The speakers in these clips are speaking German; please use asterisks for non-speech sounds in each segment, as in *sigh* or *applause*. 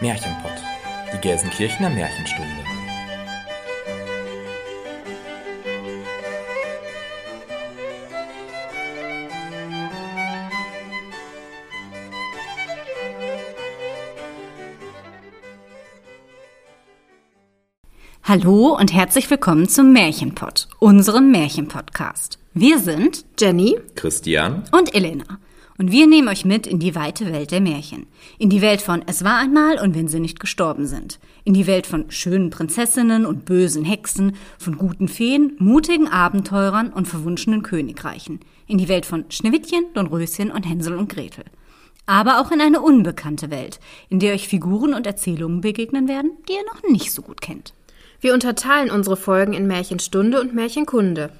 Märchenpott, die Gelsenkirchener Märchenstunde. Hallo und herzlich willkommen zum Märchenpott, unserem Märchenpodcast. Wir sind Jenny Christian und Elena. Und wir nehmen euch mit in die weite Welt der Märchen. In die Welt von Es war einmal und wenn sie nicht gestorben sind. In die Welt von schönen Prinzessinnen und bösen Hexen, von guten Feen, mutigen Abenteurern und verwunschenen Königreichen. In die Welt von Schneewittchen, Dornröschen und Hänsel und Gretel. Aber auch in eine unbekannte Welt, in der euch Figuren und Erzählungen begegnen werden, die ihr noch nicht so gut kennt. Wir unterteilen unsere Folgen in Märchenstunde und Märchenkunde.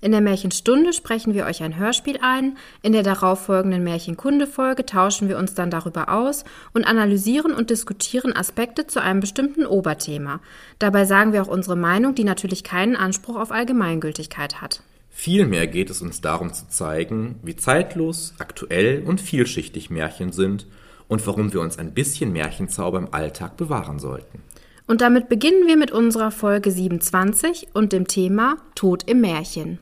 In der Märchenstunde sprechen wir euch ein Hörspiel ein, in der darauffolgenden Märchenkunde-Folge tauschen wir uns dann darüber aus und analysieren und diskutieren Aspekte zu einem bestimmten Oberthema. Dabei sagen wir auch unsere Meinung, die natürlich keinen Anspruch auf Allgemeingültigkeit hat. Vielmehr geht es uns darum zu zeigen, wie zeitlos, aktuell und vielschichtig Märchen sind und warum wir uns ein bisschen Märchenzauber im Alltag bewahren sollten. Und damit beginnen wir mit unserer Folge 27 und dem Thema Tod im Märchen.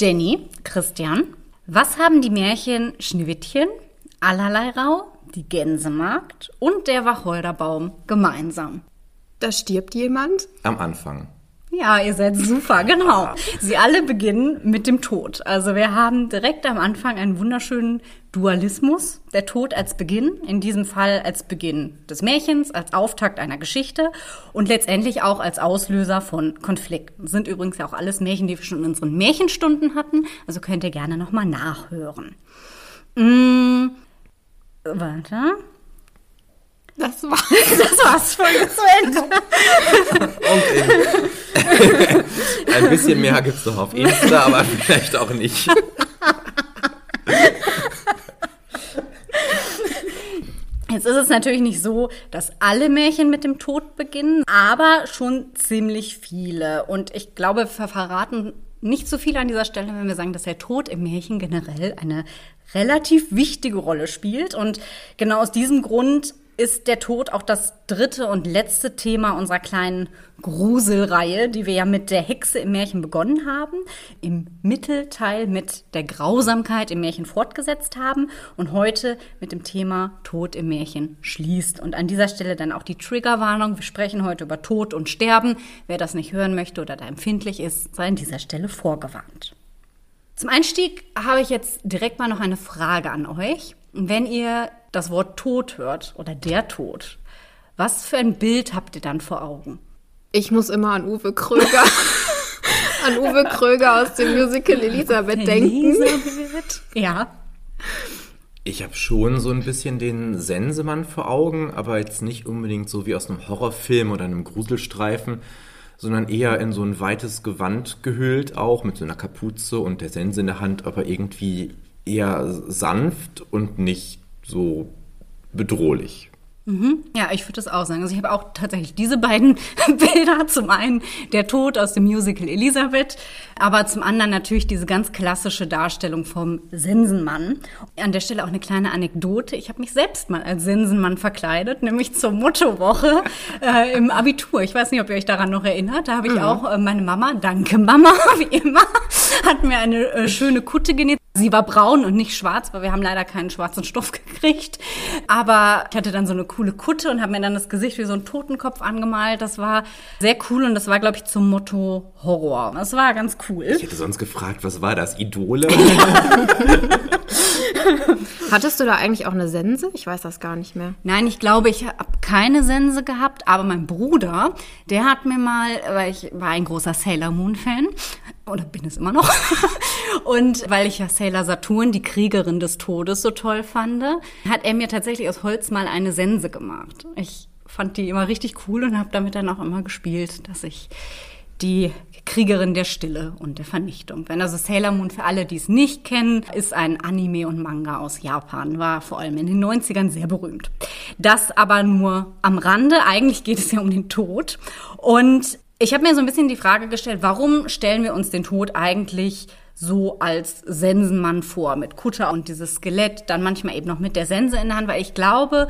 Jenny, Christian, was haben die Märchen Schneewittchen, Allerlei Rau, die Gänsemarkt und der Wacholderbaum gemeinsam? Da stirbt jemand? Am Anfang. Ja, ihr seid super, *laughs* genau. Sie alle beginnen mit dem Tod. Also wir haben direkt am Anfang einen wunderschönen Dualismus. Der Tod als Beginn, in diesem Fall als Beginn des Märchens, als Auftakt einer Geschichte und letztendlich auch als Auslöser von Konflikten. Das sind übrigens ja auch alles Märchen, die wir schon in unseren Märchenstunden hatten. Also könnt ihr gerne nochmal nachhören. Mmh, warte. *laughs* Das war's. Das war's. Folge zu Ende. Und in, *laughs* ein bisschen mehr gibt's noch auf Insta, aber vielleicht auch nicht. Jetzt ist es natürlich nicht so, dass alle Märchen mit dem Tod beginnen, aber schon ziemlich viele. Und ich glaube, wir verraten nicht so viel an dieser Stelle, wenn wir sagen, dass der Tod im Märchen generell eine relativ wichtige Rolle spielt. Und genau aus diesem Grund ist der Tod auch das dritte und letzte Thema unserer kleinen Gruselreihe, die wir ja mit der Hexe im Märchen begonnen haben, im Mittelteil mit der Grausamkeit im Märchen fortgesetzt haben und heute mit dem Thema Tod im Märchen schließt. Und an dieser Stelle dann auch die Triggerwarnung. Wir sprechen heute über Tod und Sterben. Wer das nicht hören möchte oder da empfindlich ist, sei an dieser Stelle vorgewarnt. Zum Einstieg habe ich jetzt direkt mal noch eine Frage an euch. Wenn ihr das Wort Tod hört oder der Tod, was für ein Bild habt ihr dann vor Augen? Ich muss immer an Uwe Kröger, *laughs* an Uwe Kröger aus dem Musical Elisabeth denken. Elisabeth? Ja. Ich habe schon so ein bisschen den Sensemann vor Augen, aber jetzt nicht unbedingt so wie aus einem Horrorfilm oder einem Gruselstreifen, sondern eher in so ein weites Gewand gehüllt, auch mit so einer Kapuze und der Sense in der Hand, aber irgendwie eher sanft und nicht so bedrohlich. Mhm. Ja, ich würde das auch sagen. Also ich habe auch tatsächlich diese beiden *laughs* Bilder. Zum einen der Tod aus dem Musical Elisabeth, aber zum anderen natürlich diese ganz klassische Darstellung vom Sensenmann. An der Stelle auch eine kleine Anekdote. Ich habe mich selbst mal als Sensenmann verkleidet, nämlich zur Mottowoche *laughs* äh, im Abitur. Ich weiß nicht, ob ihr euch daran noch erinnert. Da habe ich mhm. auch äh, meine Mama, danke Mama, *laughs* wie immer, hat mir eine äh, schöne Kutte genäht. Sie war braun und nicht schwarz, weil wir haben leider keinen schwarzen Stoff *laughs* gekriegt. Aber ich hatte dann so eine coole Kutte und habe mir dann das Gesicht wie so ein Totenkopf angemalt. Das war sehr cool und das war, glaube ich, zum Motto Horror. Das war ganz cool. Ich hätte sonst gefragt, was war das? Idole? *laughs* *laughs* Hattest du da eigentlich auch eine Sense? Ich weiß das gar nicht mehr. Nein, ich glaube, ich habe keine Sense gehabt, aber mein Bruder, der hat mir mal, weil ich war ein großer Sailor Moon Fan oder bin es immer noch. *laughs* Und weil ich ja Sailor Saturn, die Kriegerin des Todes, so toll fand, hat er mir tatsächlich aus Holz mal eine Sense gemacht. Ich fand die immer richtig cool und habe damit dann auch immer gespielt, dass ich die Kriegerin der Stille und der Vernichtung. Wenn also Sailor Moon für alle, die es nicht kennen, ist ein Anime und Manga aus Japan, war vor allem in den 90ern sehr berühmt. Das aber nur am Rande. Eigentlich geht es ja um den Tod. Und ich habe mir so ein bisschen die Frage gestellt, warum stellen wir uns den Tod eigentlich so als Sensenmann vor, mit Kutter und dieses Skelett, dann manchmal eben noch mit der Sense in der Hand, weil ich glaube,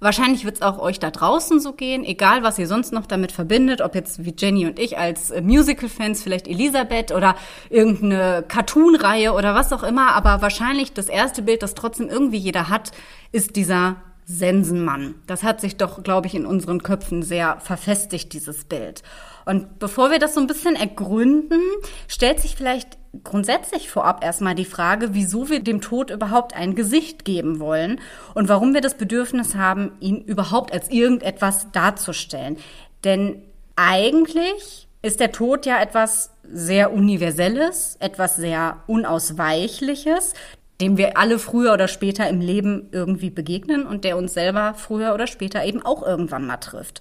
Wahrscheinlich wird es auch euch da draußen so gehen, egal was ihr sonst noch damit verbindet, ob jetzt wie Jenny und ich als äh, Musical-Fans vielleicht Elisabeth oder irgendeine Cartoon-Reihe oder was auch immer, aber wahrscheinlich das erste Bild, das trotzdem irgendwie jeder hat, ist dieser Sensenmann. Das hat sich doch, glaube ich, in unseren Köpfen sehr verfestigt, dieses Bild. Und bevor wir das so ein bisschen ergründen, stellt sich vielleicht grundsätzlich vorab erstmal die Frage, wieso wir dem Tod überhaupt ein Gesicht geben wollen und warum wir das Bedürfnis haben, ihn überhaupt als irgendetwas darzustellen. Denn eigentlich ist der Tod ja etwas sehr Universelles, etwas sehr Unausweichliches, dem wir alle früher oder später im Leben irgendwie begegnen und der uns selber früher oder später eben auch irgendwann mal trifft.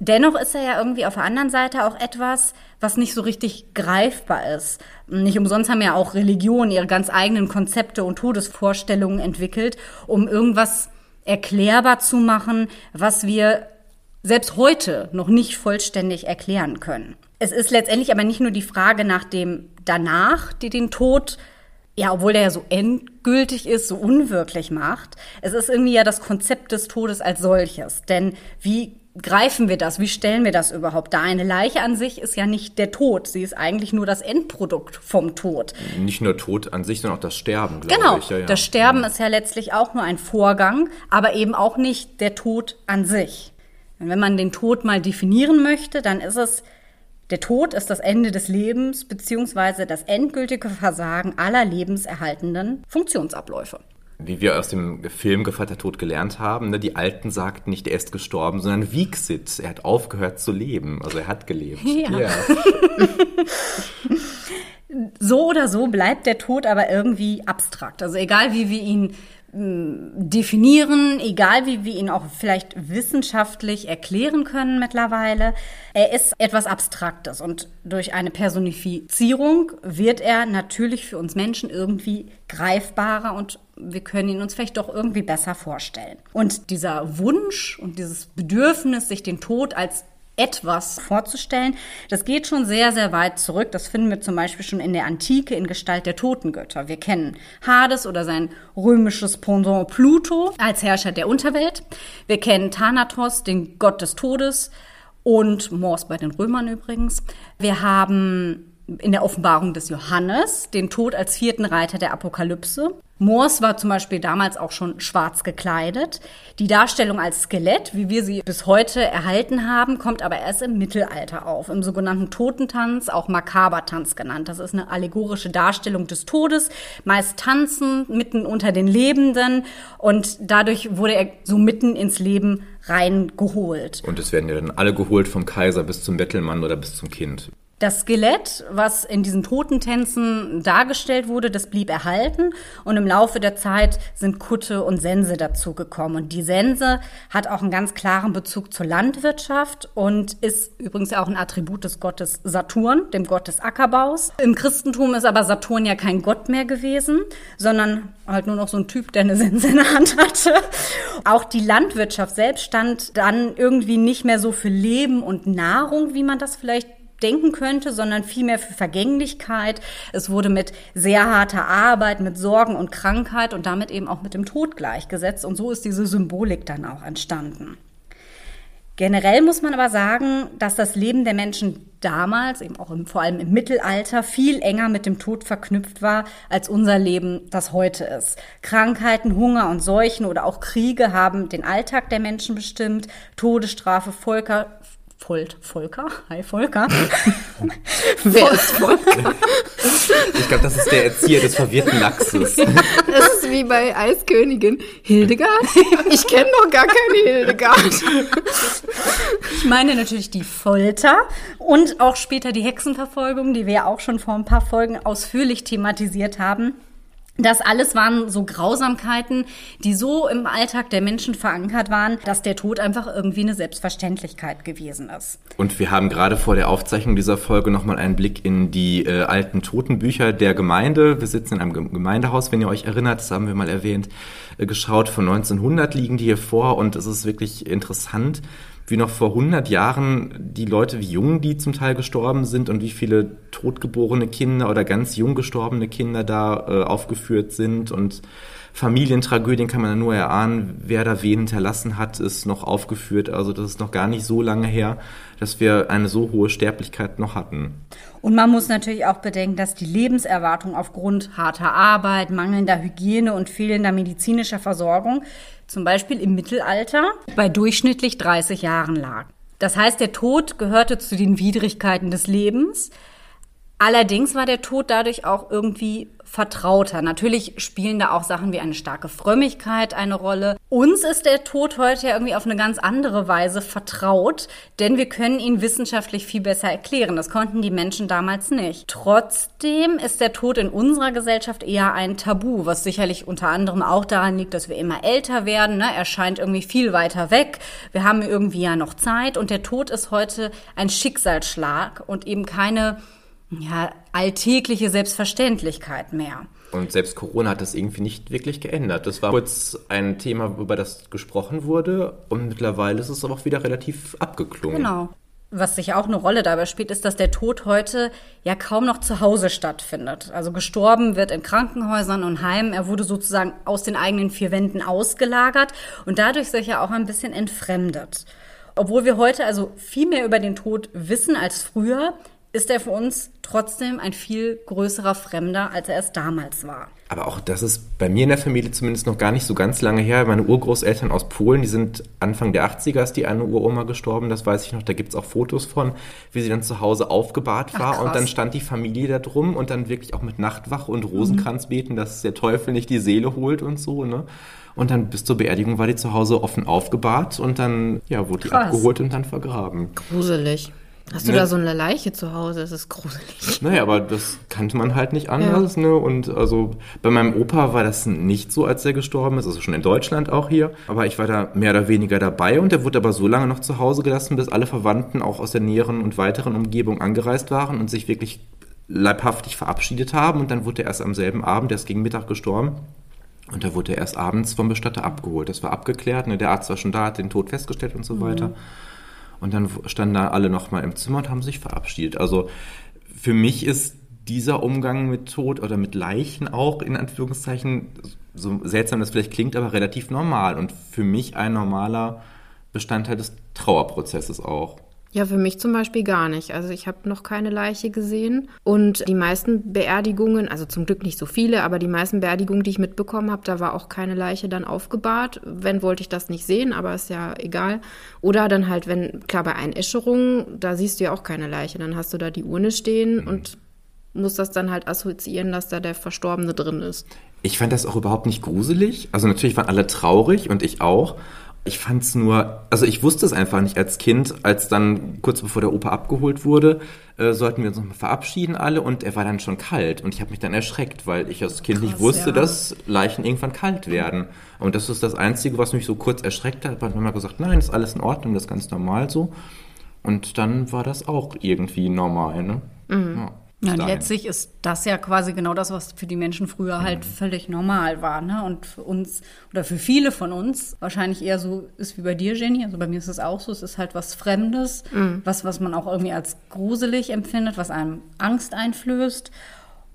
Dennoch ist er ja irgendwie auf der anderen Seite auch etwas, was nicht so richtig greifbar ist. Nicht umsonst haben ja auch Religionen ihre ganz eigenen Konzepte und Todesvorstellungen entwickelt, um irgendwas erklärbar zu machen, was wir selbst heute noch nicht vollständig erklären können. Es ist letztendlich aber nicht nur die Frage nach dem danach, die den Tod ja, obwohl der ja so endgültig ist, so unwirklich macht. Es ist irgendwie ja das Konzept des Todes als solches. Denn wie greifen wir das? Wie stellen wir das überhaupt da? Eine Leiche an sich ist ja nicht der Tod. Sie ist eigentlich nur das Endprodukt vom Tod. Nicht nur Tod an sich, sondern auch das Sterben, glaube genau. ich. Genau. Ja, ja. Das Sterben ja. ist ja letztlich auch nur ein Vorgang, aber eben auch nicht der Tod an sich. Und wenn man den Tod mal definieren möchte, dann ist es der Tod ist das Ende des Lebens beziehungsweise das endgültige Versagen aller lebenserhaltenden Funktionsabläufe wie wir aus dem Film Gevatter Tod gelernt haben, ne, die Alten sagten nicht, er ist gestorben, sondern Wiegsit. Er hat aufgehört zu leben. Also er hat gelebt. *laughs* Ja. ja. *laughs* so oder so bleibt der Tod aber irgendwie abstrakt. Also egal wie wir ihn definieren, egal wie wir ihn auch vielleicht wissenschaftlich erklären können mittlerweile. Er ist etwas Abstraktes und durch eine Personifizierung wird er natürlich für uns Menschen irgendwie greifbarer und wir können ihn uns vielleicht doch irgendwie besser vorstellen. Und dieser Wunsch und dieses Bedürfnis, sich den Tod als etwas vorzustellen. Das geht schon sehr, sehr weit zurück. Das finden wir zum Beispiel schon in der Antike in Gestalt der Totengötter. Wir kennen Hades oder sein römisches Pendant Pluto als Herrscher der Unterwelt. Wir kennen Thanatos, den Gott des Todes und Mors bei den Römern übrigens. Wir haben in der Offenbarung des Johannes den Tod als vierten Reiter der Apokalypse. Moors war zum Beispiel damals auch schon schwarz gekleidet. Die Darstellung als Skelett, wie wir sie bis heute erhalten haben, kommt aber erst im Mittelalter auf, im sogenannten Totentanz, auch Makabertanz genannt. Das ist eine allegorische Darstellung des Todes, meist tanzen mitten unter den Lebenden und dadurch wurde er so mitten ins Leben reingeholt. Und es werden ja dann alle geholt vom Kaiser bis zum Bettelmann oder bis zum Kind. Das Skelett, was in diesen Totentänzen dargestellt wurde, das blieb erhalten und im Laufe der Zeit sind Kutte und Sense dazugekommen. Und die Sense hat auch einen ganz klaren Bezug zur Landwirtschaft und ist übrigens auch ein Attribut des Gottes Saturn, dem Gott des Ackerbaus. Im Christentum ist aber Saturn ja kein Gott mehr gewesen, sondern halt nur noch so ein Typ, der eine Sense in der Hand hatte. Auch die Landwirtschaft selbst stand dann irgendwie nicht mehr so für Leben und Nahrung, wie man das vielleicht denken könnte, sondern vielmehr für Vergänglichkeit. Es wurde mit sehr harter Arbeit, mit Sorgen und Krankheit und damit eben auch mit dem Tod gleichgesetzt. Und so ist diese Symbolik dann auch entstanden. Generell muss man aber sagen, dass das Leben der Menschen damals, eben auch im, vor allem im Mittelalter, viel enger mit dem Tod verknüpft war, als unser Leben das heute ist. Krankheiten, Hunger und Seuchen oder auch Kriege haben den Alltag der Menschen bestimmt. Todesstrafe, Völker, Volt, Volker? Hi Volker. *laughs* Wer ist Volker? Ich glaube, das ist der Erzieher des verwirrten Lachses. Das ist wie bei Eiskönigin. Hildegard? Ich kenne noch gar keine Hildegard. Ich meine natürlich die Folter und auch später die Hexenverfolgung, die wir ja auch schon vor ein paar Folgen ausführlich thematisiert haben. Das alles waren so Grausamkeiten, die so im Alltag der Menschen verankert waren, dass der Tod einfach irgendwie eine Selbstverständlichkeit gewesen ist. Und wir haben gerade vor der Aufzeichnung dieser Folge nochmal einen Blick in die äh, alten Totenbücher der Gemeinde. Wir sitzen in einem Gemeindehaus, wenn ihr euch erinnert, das haben wir mal erwähnt, äh, geschaut. Von 1900 liegen die hier vor und es ist wirklich interessant, wie noch vor 100 Jahren die Leute, wie jung die zum Teil gestorben sind und wie viele totgeborene Kinder oder ganz jung gestorbene Kinder da äh, aufgeführt sind und Familientragödien kann man ja nur erahnen, wer da wen hinterlassen hat, ist noch aufgeführt. Also das ist noch gar nicht so lange her, dass wir eine so hohe Sterblichkeit noch hatten. Und man muss natürlich auch bedenken, dass die Lebenserwartung aufgrund harter Arbeit, mangelnder Hygiene und fehlender medizinischer Versorgung zum Beispiel im Mittelalter bei durchschnittlich 30 Jahren lag. Das heißt, der Tod gehörte zu den Widrigkeiten des Lebens. Allerdings war der Tod dadurch auch irgendwie vertrauter. Natürlich spielen da auch Sachen wie eine starke Frömmigkeit eine Rolle. Uns ist der Tod heute ja irgendwie auf eine ganz andere Weise vertraut, denn wir können ihn wissenschaftlich viel besser erklären. Das konnten die Menschen damals nicht. Trotzdem ist der Tod in unserer Gesellschaft eher ein Tabu, was sicherlich unter anderem auch daran liegt, dass wir immer älter werden. Ne? Er scheint irgendwie viel weiter weg. Wir haben irgendwie ja noch Zeit und der Tod ist heute ein Schicksalsschlag und eben keine ja, alltägliche Selbstverständlichkeit mehr. Und selbst Corona hat das irgendwie nicht wirklich geändert. Das war kurz ein Thema, über das gesprochen wurde und mittlerweile ist es aber auch wieder relativ abgeklungen. Genau. Was sich auch eine Rolle dabei spielt, ist, dass der Tod heute ja kaum noch zu Hause stattfindet. Also gestorben wird in Krankenhäusern und Heimen. Er wurde sozusagen aus den eigenen vier Wänden ausgelagert und dadurch sich ja auch ein bisschen entfremdet. Obwohl wir heute also viel mehr über den Tod wissen als früher, ist er für uns trotzdem ein viel größerer Fremder, als er es damals war. Aber auch das ist bei mir in der Familie zumindest noch gar nicht so ganz lange her. Meine Urgroßeltern aus Polen, die sind Anfang der 80er ist die eine Uroma gestorben, das weiß ich noch. Da gibt es auch Fotos von, wie sie dann zu Hause aufgebahrt war. Ach, und dann stand die Familie da drum und dann wirklich auch mit Nachtwache und Rosenkranz beten, dass der Teufel nicht die Seele holt und so. Ne? Und dann bis zur Beerdigung war die zu Hause offen aufgebahrt und dann ja, wurde die Krass. abgeholt und dann vergraben. Gruselig. Hast du ne? da so eine Leiche zu Hause? Das ist gruselig. Naja, aber das kannte man halt nicht anders. Ja. Ne? Und also bei meinem Opa war das nicht so, als er gestorben ist. Also schon in Deutschland auch hier. Aber ich war da mehr oder weniger dabei und der wurde aber so lange noch zu Hause gelassen, bis alle Verwandten auch aus der näheren und weiteren Umgebung angereist waren und sich wirklich leibhaftig verabschiedet haben. Und dann wurde er erst am selben Abend, der ist gegen Mittag gestorben. Und da wurde er erst abends vom Bestatter abgeholt. Das war abgeklärt. Ne? Der Arzt war schon da, hat den Tod festgestellt und so mhm. weiter. Und dann standen da alle nochmal im Zimmer und haben sich verabschiedet. Also für mich ist dieser Umgang mit Tod oder mit Leichen auch in Anführungszeichen, so seltsam das vielleicht klingt, aber relativ normal und für mich ein normaler Bestandteil des Trauerprozesses auch. Ja, für mich zum Beispiel gar nicht. Also ich habe noch keine Leiche gesehen. Und die meisten Beerdigungen, also zum Glück nicht so viele, aber die meisten Beerdigungen, die ich mitbekommen habe, da war auch keine Leiche dann aufgebahrt. Wenn wollte ich das nicht sehen, aber ist ja egal. Oder dann halt, wenn, klar, bei Einäscherungen, da siehst du ja auch keine Leiche. Dann hast du da die Urne stehen mhm. und musst das dann halt assoziieren, dass da der Verstorbene drin ist. Ich fand das auch überhaupt nicht gruselig. Also natürlich waren alle traurig und ich auch. Ich fand's nur, also ich wusste es einfach nicht als Kind, als dann kurz bevor der Opa abgeholt wurde, äh, sollten wir uns nochmal verabschieden alle und er war dann schon kalt und ich habe mich dann erschreckt, weil ich als Kind Krass, nicht wusste, ja. dass Leichen irgendwann kalt werden. Und das ist das Einzige, was mich so kurz erschreckt hat. Man hat gesagt, nein, ist alles in Ordnung, das ist ganz normal so. Und dann war das auch irgendwie normal, ne? Mhm. Ja. Ja, letztlich ist das ja quasi genau das, was für die Menschen früher halt mhm. völlig normal war. Ne? Und für uns oder für viele von uns wahrscheinlich eher so ist wie bei dir, Jenny. Also bei mir ist es auch so. Es ist halt was Fremdes, mhm. was, was man auch irgendwie als gruselig empfindet, was einem Angst einflößt.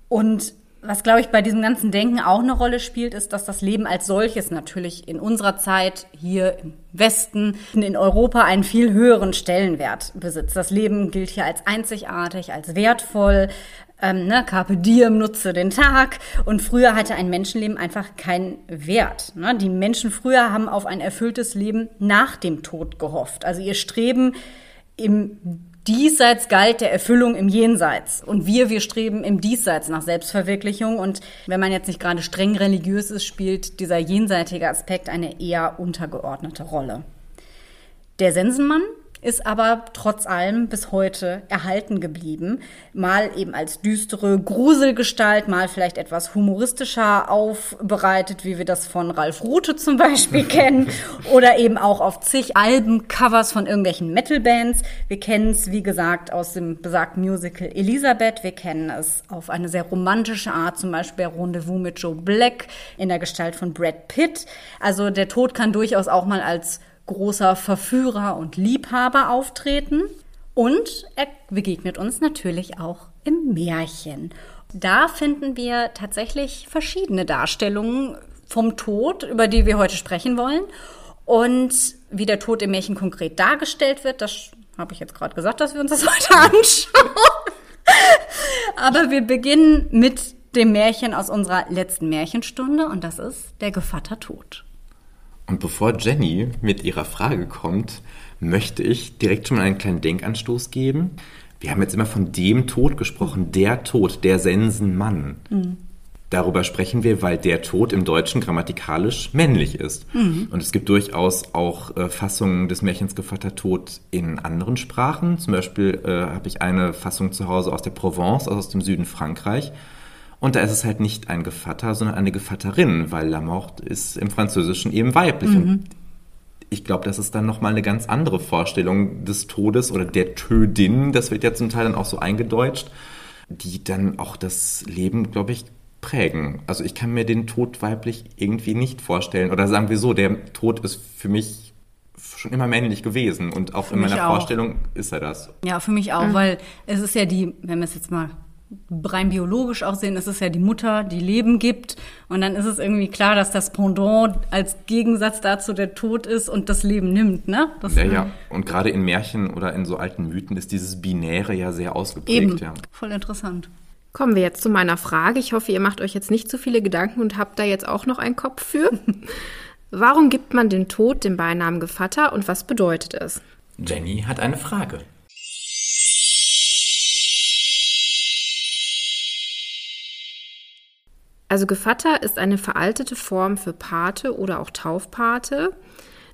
Und was, glaube ich, bei diesem ganzen Denken auch eine Rolle spielt, ist, dass das Leben als solches natürlich in unserer Zeit hier im Westen, in Europa einen viel höheren Stellenwert besitzt. Das Leben gilt hier als einzigartig, als wertvoll. Ähm, ne, Carpe diem, nutze den Tag. Und früher hatte ein Menschenleben einfach keinen Wert. Ne? Die Menschen früher haben auf ein erfülltes Leben nach dem Tod gehofft. Also ihr Streben im Diesseits galt der Erfüllung im Jenseits. Und wir, wir streben im Diesseits nach Selbstverwirklichung. Und wenn man jetzt nicht gerade streng religiös ist, spielt dieser jenseitige Aspekt eine eher untergeordnete Rolle. Der Sensenmann ist aber trotz allem bis heute erhalten geblieben. Mal eben als düstere Gruselgestalt, mal vielleicht etwas humoristischer aufbereitet, wie wir das von Ralf Rute zum Beispiel *laughs* kennen, oder eben auch auf zig Albencovers von irgendwelchen Metalbands. Wir kennen es, wie gesagt, aus dem besagten Musical Elisabeth. Wir kennen es auf eine sehr romantische Art, zum Beispiel Rendezvous mit Joe Black in der Gestalt von Brad Pitt. Also der Tod kann durchaus auch mal als großer Verführer und Liebhaber auftreten. Und er begegnet uns natürlich auch im Märchen. Da finden wir tatsächlich verschiedene Darstellungen vom Tod, über die wir heute sprechen wollen. Und wie der Tod im Märchen konkret dargestellt wird, das habe ich jetzt gerade gesagt, dass wir uns das *laughs* heute anschauen. Aber wir beginnen mit dem Märchen aus unserer letzten Märchenstunde und das ist der Gevatter Tod. Und bevor Jenny mit ihrer Frage kommt, möchte ich direkt schon mal einen kleinen Denkanstoß geben. Wir haben jetzt immer von dem Tod gesprochen, der Tod, der Sensenmann. Mhm. Darüber sprechen wir, weil der Tod im Deutschen grammatikalisch männlich ist. Mhm. Und es gibt durchaus auch äh, Fassungen des Märchens Gevatter Tod in anderen Sprachen. Zum Beispiel äh, habe ich eine Fassung zu Hause aus der Provence, also aus dem Süden Frankreich. Und da ist es halt nicht ein Gevatter, sondern eine Gevatterin, weil La Mort ist im Französischen eben weiblich. Mhm. Und ich glaube, das ist dann nochmal eine ganz andere Vorstellung des Todes oder der Tödin, das wird ja zum Teil dann auch so eingedeutscht, die dann auch das Leben, glaube ich, prägen. Also ich kann mir den Tod weiblich irgendwie nicht vorstellen. Oder sagen wir so, der Tod ist für mich schon immer männlich gewesen und auch für in meiner Vorstellung ist er das. Ja, für mich auch, mhm. weil es ist ja die, wenn wir es jetzt mal rein biologisch auch sehen, ist es ja die Mutter, die Leben gibt. Und dann ist es irgendwie klar, dass das Pendant als Gegensatz dazu der Tod ist und das Leben nimmt, ne? Das ja, ja. Und gerade in Märchen oder in so alten Mythen ist dieses Binäre ja sehr ausgeprägt. Eben. Ja. Voll interessant. Kommen wir jetzt zu meiner Frage. Ich hoffe, ihr macht euch jetzt nicht zu viele Gedanken und habt da jetzt auch noch einen Kopf für. *laughs* Warum gibt man den Tod den Beinamen Gevatter und was bedeutet es? Jenny hat eine Frage. Also Gevatter ist eine veraltete Form für Pate oder auch Taufpate.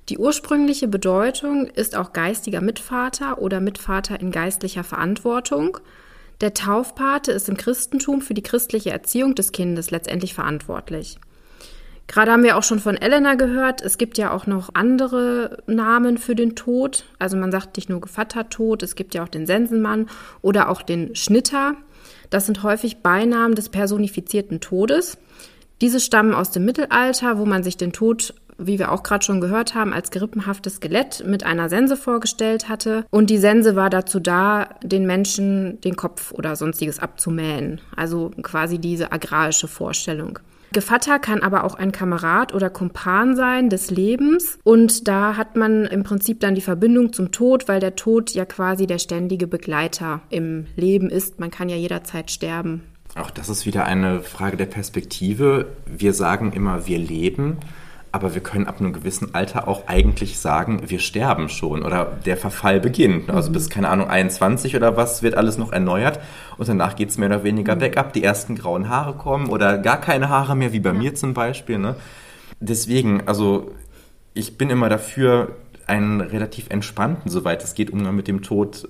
Die ursprüngliche Bedeutung ist auch geistiger Mitvater oder Mitvater in geistlicher Verantwortung. Der Taufpate ist im Christentum für die christliche Erziehung des Kindes letztendlich verantwortlich. Gerade haben wir auch schon von Elena gehört, es gibt ja auch noch andere Namen für den Tod. Also man sagt nicht nur Gevattertod, es gibt ja auch den Sensenmann oder auch den Schnitter. Das sind häufig Beinamen des personifizierten Todes. Diese stammen aus dem Mittelalter, wo man sich den Tod, wie wir auch gerade schon gehört haben, als gerippenhaftes Skelett mit einer Sense vorgestellt hatte. Und die Sense war dazu da, den Menschen den Kopf oder sonstiges abzumähen. Also quasi diese agrarische Vorstellung. Gevatter kann aber auch ein Kamerad oder Kumpan sein des Lebens. Und da hat man im Prinzip dann die Verbindung zum Tod, weil der Tod ja quasi der ständige Begleiter im Leben ist. Man kann ja jederzeit sterben. Auch das ist wieder eine Frage der Perspektive. Wir sagen immer, wir leben aber wir können ab einem gewissen Alter auch eigentlich sagen, wir sterben schon oder der Verfall beginnt. Also mhm. bis, keine Ahnung, 21 oder was wird alles noch erneuert und danach geht es mehr oder weniger mhm. weg ab. Die ersten grauen Haare kommen oder gar keine Haare mehr, wie bei ja. mir zum Beispiel. Ne? Deswegen, also ich bin immer dafür, einen relativ entspannten, soweit es geht, Umgang mit dem Tod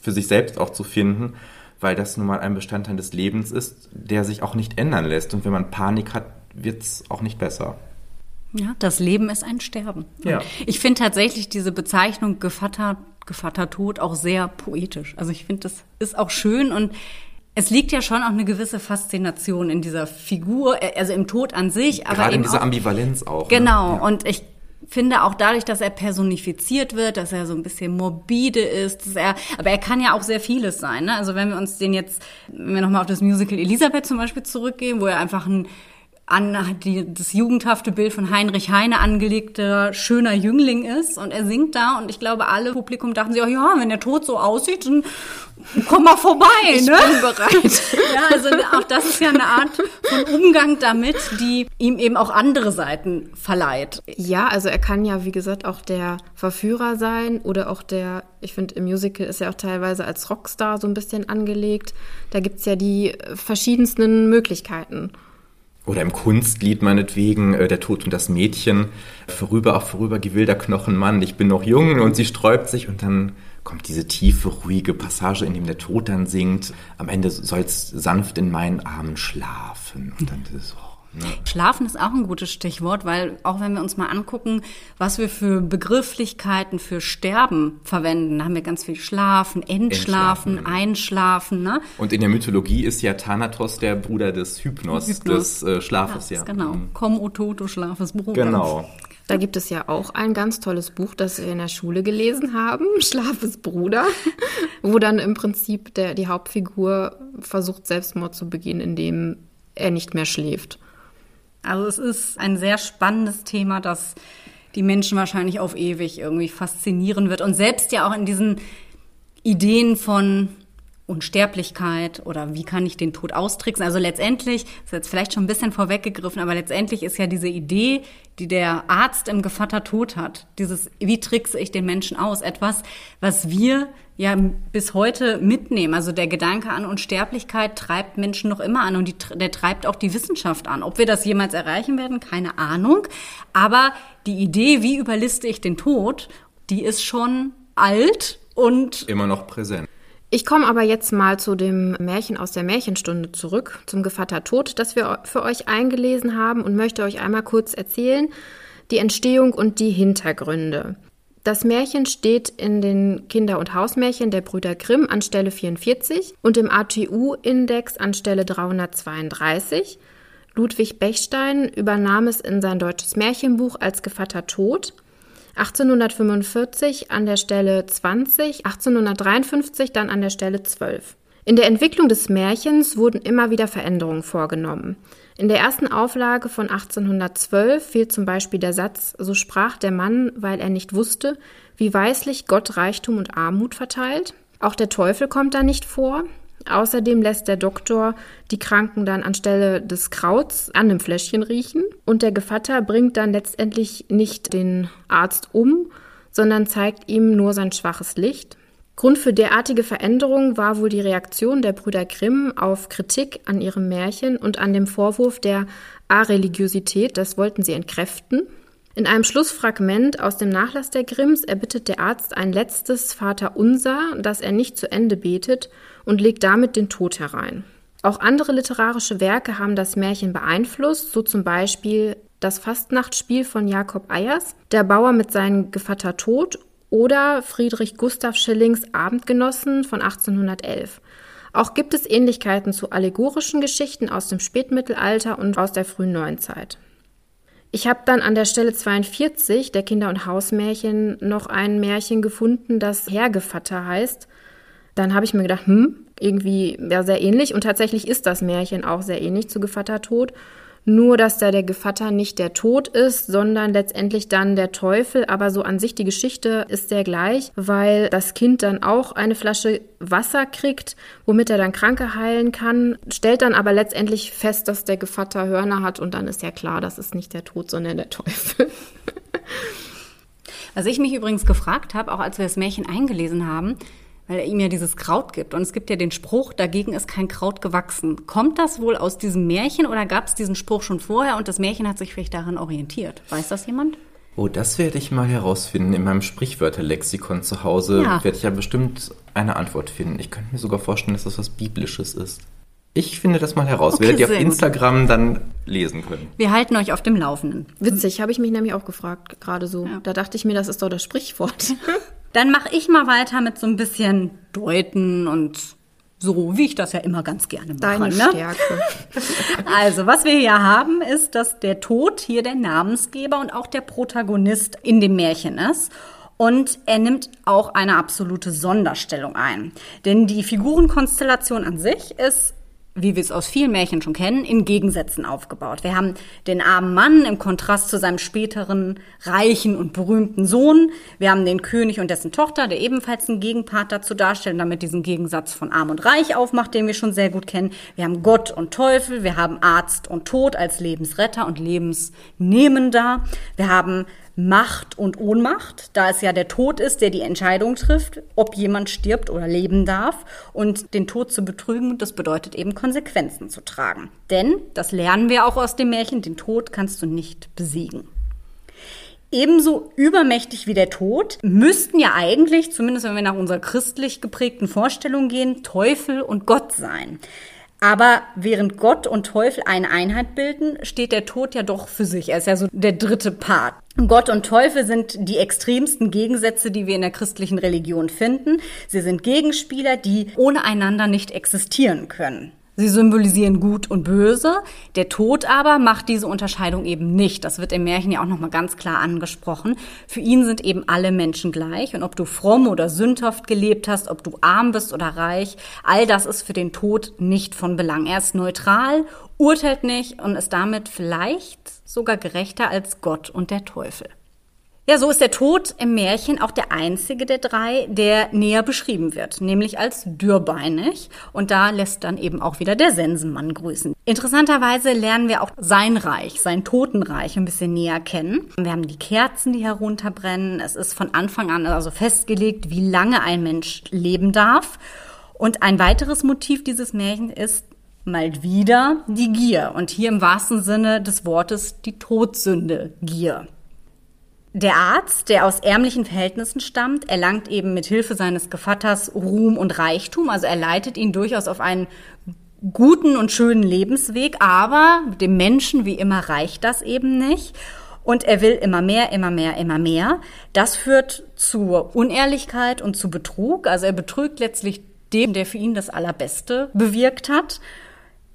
für sich selbst auch zu finden, weil das nun mal ein Bestandteil des Lebens ist, der sich auch nicht ändern lässt. Und wenn man Panik hat, wird es auch nicht besser. Ja, das Leben ist ein Sterben. Ja. Ich finde tatsächlich diese Bezeichnung Gevatter, Gevatter Tod auch sehr poetisch. Also ich finde, das ist auch schön und es liegt ja schon auch eine gewisse Faszination in dieser Figur, äh, also im Tod an sich, aber Gerade eben in dieser auch, Ambivalenz auch. Ne? Genau. Ne? Und ich finde auch dadurch, dass er personifiziert wird, dass er so ein bisschen morbide ist, dass er, aber er kann ja auch sehr vieles sein. Ne? Also wenn wir uns den jetzt, wenn wir nochmal auf das Musical Elisabeth zum Beispiel zurückgehen, wo er einfach ein an die, das jugendhafte Bild von Heinrich Heine angelegter schöner Jüngling ist und er singt da und ich glaube alle Publikum dachten sich, oh ja, wenn der Tod so aussieht, dann komm mal vorbei, ich ne? bin bereit. *laughs* ja, also auch das ist ja eine Art von Umgang damit, die ihm eben auch andere Seiten verleiht. Ja, also er kann ja, wie gesagt, auch der Verführer sein oder auch der, ich finde, im Musical ist er auch teilweise als Rockstar so ein bisschen angelegt. Da gibt's ja die verschiedensten Möglichkeiten. Oder im Kunstlied meinetwegen, äh, der Tod und das Mädchen, vorüber, auch vorüber, gewilder Knochenmann, ich bin noch jung und sie sträubt sich und dann kommt diese tiefe, ruhige Passage, in dem der Tod dann singt. Am Ende soll's sanft in meinen Armen schlafen. Und dann ist es, oh, Ne? Schlafen ist auch ein gutes Stichwort, weil auch wenn wir uns mal angucken, was wir für Begrifflichkeiten für Sterben verwenden, da haben wir ganz viel Schlafen, Entschlafen, Entschlafen. Einschlafen. Ne? Und in der Mythologie ist ja Thanatos der Bruder des Hypnos, Hypnos. des äh, Schlafes. Ja, ja. Genau. Mhm. Komm, o Toto, Schlafes Bruder. Genau. Da gibt es ja auch ein ganz tolles Buch, das wir in der Schule gelesen haben, *laughs* Schlafes Bruder, *laughs* wo dann im Prinzip der, die Hauptfigur versucht, Selbstmord zu begehen, indem er nicht mehr schläft. Also es ist ein sehr spannendes Thema, das die Menschen wahrscheinlich auf ewig irgendwie faszinieren wird. Und selbst ja auch in diesen Ideen von Unsterblichkeit oder wie kann ich den Tod austricksen. Also letztendlich, das ist jetzt vielleicht schon ein bisschen vorweggegriffen, aber letztendlich ist ja diese Idee, die der Arzt im Gevatter Tod hat, dieses, wie trickse ich den Menschen aus, etwas, was wir ja bis heute mitnehmen. Also der Gedanke an Unsterblichkeit treibt Menschen noch immer an und die, der treibt auch die Wissenschaft an. Ob wir das jemals erreichen werden, keine Ahnung. Aber die Idee, wie überliste ich den Tod, die ist schon alt und immer noch präsent. Ich komme aber jetzt mal zu dem Märchen aus der Märchenstunde zurück, zum Gevatter Tod, das wir für euch eingelesen haben und möchte euch einmal kurz erzählen, die Entstehung und die Hintergründe. Das Märchen steht in den Kinder- und Hausmärchen der Brüder Grimm an Stelle 44 und im ATU-Index an Stelle 332. Ludwig Bechstein übernahm es in sein deutsches Märchenbuch als Gevatter Tod. 1845 an der Stelle 20, 1853 dann an der Stelle 12. In der Entwicklung des Märchens wurden immer wieder Veränderungen vorgenommen. In der ersten Auflage von 1812 fehlt zum Beispiel der Satz, so sprach der Mann, weil er nicht wusste, wie weislich Gott Reichtum und Armut verteilt. Auch der Teufel kommt da nicht vor. Außerdem lässt der Doktor die Kranken dann anstelle des Krauts an dem Fläschchen riechen und der Gevatter bringt dann letztendlich nicht den Arzt um, sondern zeigt ihm nur sein schwaches Licht. Grund für derartige Veränderungen war wohl die Reaktion der Brüder Grimm auf Kritik an ihrem Märchen und an dem Vorwurf der Areligiosität, das wollten sie entkräften. In einem Schlussfragment aus dem Nachlass der Grimms erbittet der Arzt ein letztes Vaterunser, das er nicht zu Ende betet und legt damit den Tod herein. Auch andere literarische Werke haben das Märchen beeinflusst, so zum Beispiel das Fastnachtspiel von Jakob Eyers, Der Bauer mit seinem Gevatter Tod oder Friedrich Gustav Schillings Abendgenossen von 1811. Auch gibt es Ähnlichkeiten zu allegorischen Geschichten aus dem Spätmittelalter und aus der frühen Neuzeit. Ich habe dann an der Stelle 42 der Kinder- und Hausmärchen noch ein Märchen gefunden, das Hergevatter heißt. Dann habe ich mir gedacht, hm, irgendwie ja, sehr ähnlich. Und tatsächlich ist das Märchen auch sehr ähnlich zu Gevatter Tod. Nur, dass da der Gevatter nicht der Tod ist, sondern letztendlich dann der Teufel. Aber so an sich die Geschichte ist sehr gleich, weil das Kind dann auch eine Flasche Wasser kriegt, womit er dann Kranke heilen kann, stellt dann aber letztendlich fest, dass der Gevatter Hörner hat und dann ist ja klar, das ist nicht der Tod, sondern der Teufel. Was ich mich übrigens gefragt habe, auch als wir das Märchen eingelesen haben, weil er ihm ja dieses Kraut gibt. Und es gibt ja den Spruch, dagegen ist kein Kraut gewachsen. Kommt das wohl aus diesem Märchen oder gab es diesen Spruch schon vorher und das Märchen hat sich vielleicht daran orientiert? Weiß das jemand? Oh, das werde ich mal herausfinden. In meinem Sprichwörterlexikon zu Hause ja. werde ich ja bestimmt eine Antwort finden. Ich könnte mir sogar vorstellen, dass das was Biblisches ist. Ich finde das mal heraus. Okay, Werdet ihr auf Instagram gut. dann lesen können. Wir halten euch auf dem Laufenden. Witzig, habe ich mich nämlich auch gefragt, gerade so. Ja. Da dachte ich mir, das ist doch das Sprichwort. *laughs* Dann mache ich mal weiter mit so ein bisschen Deuten und so, wie ich das ja immer ganz gerne mache. Deine ne? Stärke. *laughs* Also, was wir hier haben, ist, dass der Tod hier der Namensgeber und auch der Protagonist in dem Märchen ist. Und er nimmt auch eine absolute Sonderstellung ein. Denn die Figurenkonstellation an sich ist wie wir es aus vielen Märchen schon kennen, in Gegensätzen aufgebaut. Wir haben den armen Mann im Kontrast zu seinem späteren reichen und berühmten Sohn. Wir haben den König und dessen Tochter, der ebenfalls einen Gegenpart dazu darstellen, damit diesen Gegensatz von arm und reich aufmacht, den wir schon sehr gut kennen. Wir haben Gott und Teufel, wir haben Arzt und Tod als Lebensretter und Lebensnehmender. Wir haben Macht und Ohnmacht, da es ja der Tod ist, der die Entscheidung trifft, ob jemand stirbt oder leben darf. Und den Tod zu betrügen, das bedeutet eben Konsequenzen zu tragen. Denn, das lernen wir auch aus dem Märchen, den Tod kannst du nicht besiegen. Ebenso übermächtig wie der Tod müssten ja eigentlich, zumindest wenn wir nach unserer christlich geprägten Vorstellung gehen, Teufel und Gott sein. Aber während Gott und Teufel eine Einheit bilden, steht der Tod ja doch für sich. Er ist ja so der dritte Part. Gott und Teufel sind die extremsten Gegensätze, die wir in der christlichen Religion finden. Sie sind Gegenspieler, die ohne einander nicht existieren können. Sie symbolisieren Gut und Böse. Der Tod aber macht diese Unterscheidung eben nicht. Das wird im Märchen ja auch nochmal ganz klar angesprochen. Für ihn sind eben alle Menschen gleich. Und ob du fromm oder sündhaft gelebt hast, ob du arm bist oder reich, all das ist für den Tod nicht von Belang. Er ist neutral, urteilt nicht und ist damit vielleicht sogar gerechter als Gott und der Teufel. Ja, so ist der Tod im Märchen auch der einzige der drei, der näher beschrieben wird, nämlich als dürrbeinig. Und da lässt dann eben auch wieder der Sensenmann grüßen. Interessanterweise lernen wir auch sein Reich, sein Totenreich ein bisschen näher kennen. Wir haben die Kerzen, die herunterbrennen. Es ist von Anfang an also festgelegt, wie lange ein Mensch leben darf. Und ein weiteres Motiv dieses Märchens ist mal wieder die Gier. Und hier im wahrsten Sinne des Wortes die Todsünde, Gier. Der Arzt, der aus ärmlichen Verhältnissen stammt, erlangt eben mit Hilfe seines Gevatters Ruhm und Reichtum. Also er leitet ihn durchaus auf einen guten und schönen Lebensweg, aber dem Menschen wie immer reicht das eben nicht. Und er will immer mehr, immer mehr, immer mehr. Das führt zur Unehrlichkeit und zu Betrug. Also er betrügt letztlich dem, der für ihn das Allerbeste bewirkt hat.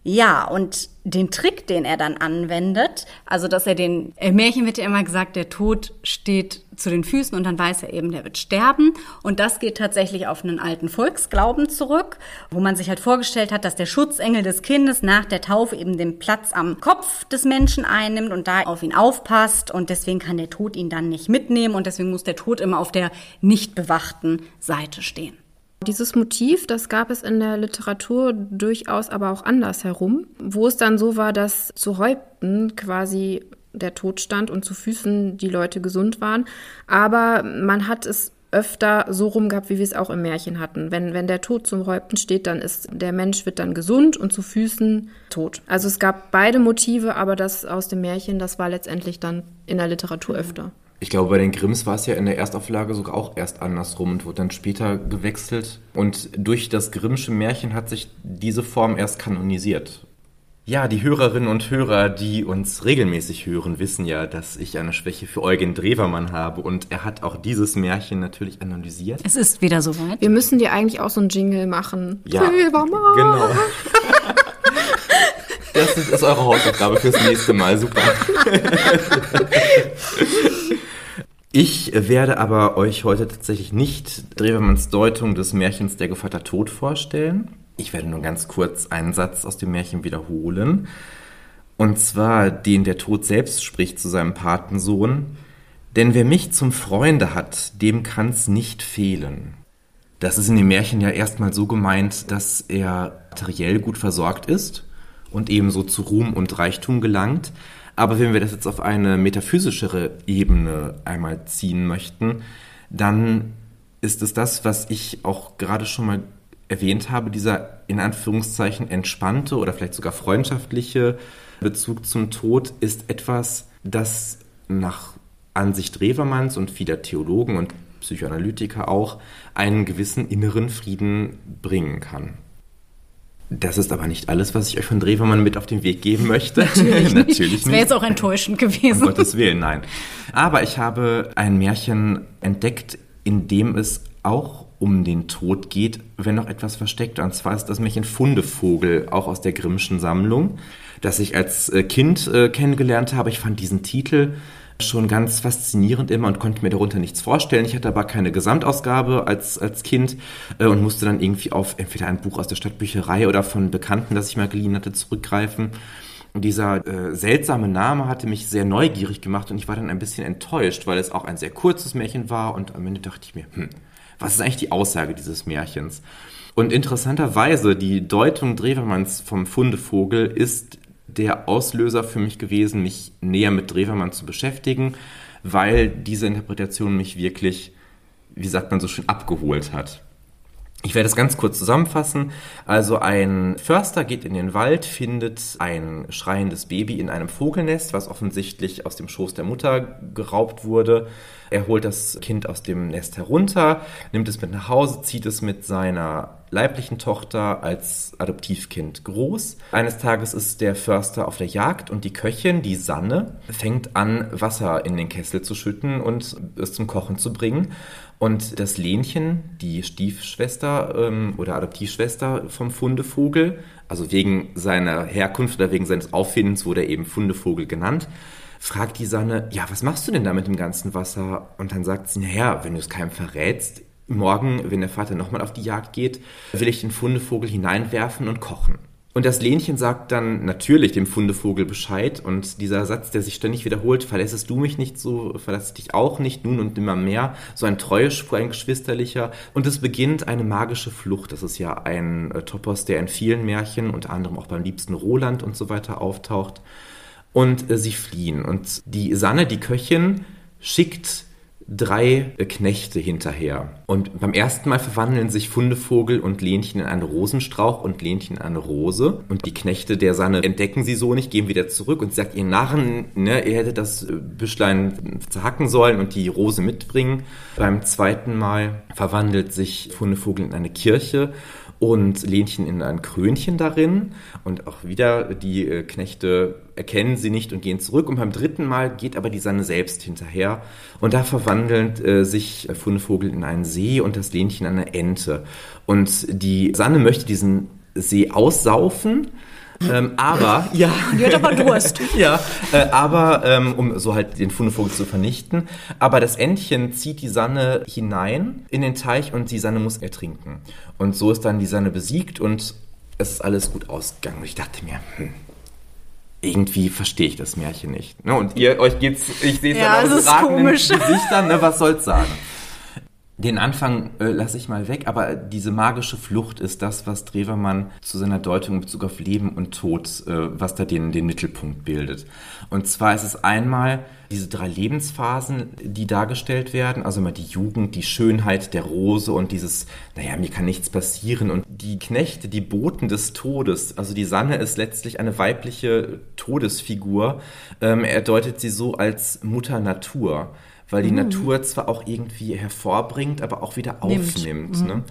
Ja, und den Trick, den er dann anwendet, also dass er den, im Märchen wird ja immer gesagt, der Tod steht zu den Füßen und dann weiß er eben, der wird sterben. Und das geht tatsächlich auf einen alten Volksglauben zurück, wo man sich halt vorgestellt hat, dass der Schutzengel des Kindes nach der Taufe eben den Platz am Kopf des Menschen einnimmt und da auf ihn aufpasst. Und deswegen kann der Tod ihn dann nicht mitnehmen und deswegen muss der Tod immer auf der nicht bewachten Seite stehen. Dieses Motiv, das gab es in der Literatur durchaus aber auch anders herum, wo es dann so war, dass zu Häupten quasi der Tod stand und zu Füßen die Leute gesund waren. Aber man hat es öfter so rum gehabt, wie wir es auch im Märchen hatten. Wenn, wenn der Tod zum Häupten steht, dann ist der Mensch wird dann gesund und zu Füßen tot. Also es gab beide Motive, aber das aus dem Märchen, das war letztendlich dann in der Literatur öfter. Ich glaube, bei den Grimms war es ja in der Erstauflage sogar auch erst andersrum und wurde dann später gewechselt. Und durch das Grimmsche Märchen hat sich diese Form erst kanonisiert. Ja, die Hörerinnen und Hörer, die uns regelmäßig hören, wissen ja, dass ich eine Schwäche für Eugen Drewermann habe und er hat auch dieses Märchen natürlich analysiert. Es ist wieder soweit. Wir müssen dir eigentlich auch so einen Jingle machen. Ja, Drewermann. genau. Das ist eure Hausaufgabe fürs nächste Mal. Super. *laughs* Ich werde aber euch heute tatsächlich nicht Drewermanns Deutung des Märchens Der Gevatter Tod vorstellen. Ich werde nur ganz kurz einen Satz aus dem Märchen wiederholen. Und zwar den der Tod selbst spricht zu seinem Patensohn. Denn wer mich zum Freunde hat, dem kann's nicht fehlen. Das ist in dem Märchen ja erstmal so gemeint, dass er materiell gut versorgt ist und ebenso zu Ruhm und Reichtum gelangt. Aber wenn wir das jetzt auf eine metaphysischere Ebene einmal ziehen möchten, dann ist es das, was ich auch gerade schon mal erwähnt habe, dieser in Anführungszeichen entspannte oder vielleicht sogar freundschaftliche Bezug zum Tod ist etwas, das nach Ansicht Revermanns und vieler Theologen und Psychoanalytiker auch einen gewissen inneren Frieden bringen kann. Das ist aber nicht alles, was ich euch von Drewermann mit auf den Weg geben möchte. Natürlich, *laughs* Natürlich nicht. Das wäre jetzt auch enttäuschend gewesen. Um Gottes Willen, nein. Aber ich habe ein Märchen entdeckt, in dem es auch um den Tod geht, wenn noch etwas versteckt. Und zwar ist das Märchen Fundevogel, auch aus der Grimmschen Sammlung, das ich als äh, Kind äh, kennengelernt habe. Ich fand diesen Titel schon ganz faszinierend immer und konnte mir darunter nichts vorstellen. Ich hatte aber keine Gesamtausgabe als, als Kind äh, und musste dann irgendwie auf entweder ein Buch aus der Stadtbücherei oder von Bekannten, das ich mal geliehen hatte, zurückgreifen. Und dieser äh, seltsame Name hatte mich sehr neugierig gemacht und ich war dann ein bisschen enttäuscht, weil es auch ein sehr kurzes Märchen war und am Ende dachte ich mir, hm, was ist eigentlich die Aussage dieses Märchens? Und interessanterweise, die Deutung Drewermanns vom Fundevogel ist der Auslöser für mich gewesen, mich näher mit Drewermann zu beschäftigen, weil diese Interpretation mich wirklich, wie sagt man so schön, abgeholt hat. Ich werde es ganz kurz zusammenfassen. Also ein Förster geht in den Wald, findet ein schreiendes Baby in einem Vogelnest, was offensichtlich aus dem Schoß der Mutter geraubt wurde. Er holt das Kind aus dem Nest herunter, nimmt es mit nach Hause, zieht es mit seiner leiblichen Tochter als Adoptivkind groß. Eines Tages ist der Förster auf der Jagd und die Köchin, die Sanne, fängt an, Wasser in den Kessel zu schütten und es zum Kochen zu bringen. Und das Lenchen, die Stiefschwester ähm, oder Adoptivschwester vom Fundevogel, also wegen seiner Herkunft oder wegen seines Auffindens wurde er eben Fundevogel genannt, fragt die Sanne, ja, was machst du denn da mit dem ganzen Wasser? Und dann sagt sie, naja, wenn du es keinem verrätst, morgen, wenn der Vater nochmal auf die Jagd geht, will ich den Fundevogel hineinwerfen und kochen. Und das Lenchen sagt dann natürlich dem Fundevogel Bescheid und dieser Satz, der sich ständig wiederholt, verlässest du mich nicht so, verlasse dich auch nicht, nun und immer mehr, so ein Treuespur, ein geschwisterlicher. Und es beginnt eine magische Flucht. Das ist ja ein äh, Topos, der in vielen Märchen, unter anderem auch beim liebsten Roland und so weiter auftaucht. Und äh, sie fliehen. Und die Sanne, die Köchin, schickt drei Knechte hinterher. Und beim ersten Mal verwandeln sich Fundevogel und Lenchen in einen Rosenstrauch und Lenchen in eine Rose. Und die Knechte der Sanne entdecken sie so nicht, gehen wieder zurück und sagt, ihr Narren, ne, ihr hättet das Büschlein zerhacken sollen und die Rose mitbringen. Beim zweiten Mal verwandelt sich Fundevogel in eine Kirche und Lenchen in ein Krönchen darin. Und auch wieder die äh, Knechte erkennen sie nicht und gehen zurück. Und beim dritten Mal geht aber die Sanne selbst hinterher. Und da verwandelt äh, sich Fundevogel in einen See und das Lenchen in eine Ente. Und die Sanne möchte diesen See aussaufen ähm, aber, ja. Die hat aber Durst. *laughs* ja, äh, aber, ähm, um so halt den Fundevogel zu vernichten. Aber das Entchen zieht die Sanne hinein in den Teich und die Sanne muss ertrinken. Und so ist dann die Sanne besiegt und es ist alles gut ausgegangen. Und ich dachte mir, hm, irgendwie verstehe ich das Märchen nicht. Ne? Und ihr, euch geht's, ich sehe es ja, dann aus komisch. Gesichtern, ne? was soll's sagen? Den Anfang äh, lasse ich mal weg, aber diese magische Flucht ist das, was Drewermann zu seiner Deutung in Bezug auf Leben und Tod, äh, was da den, den Mittelpunkt bildet. Und zwar ist es einmal diese drei Lebensphasen, die dargestellt werden, also immer die Jugend, die Schönheit der Rose und dieses, naja, mir kann nichts passieren. Und die Knechte, die Boten des Todes, also die Sanne ist letztlich eine weibliche Todesfigur, ähm, er deutet sie so als Mutter Natur weil die mhm. Natur zwar auch irgendwie hervorbringt, aber auch wieder aufnimmt. Mhm. Ne?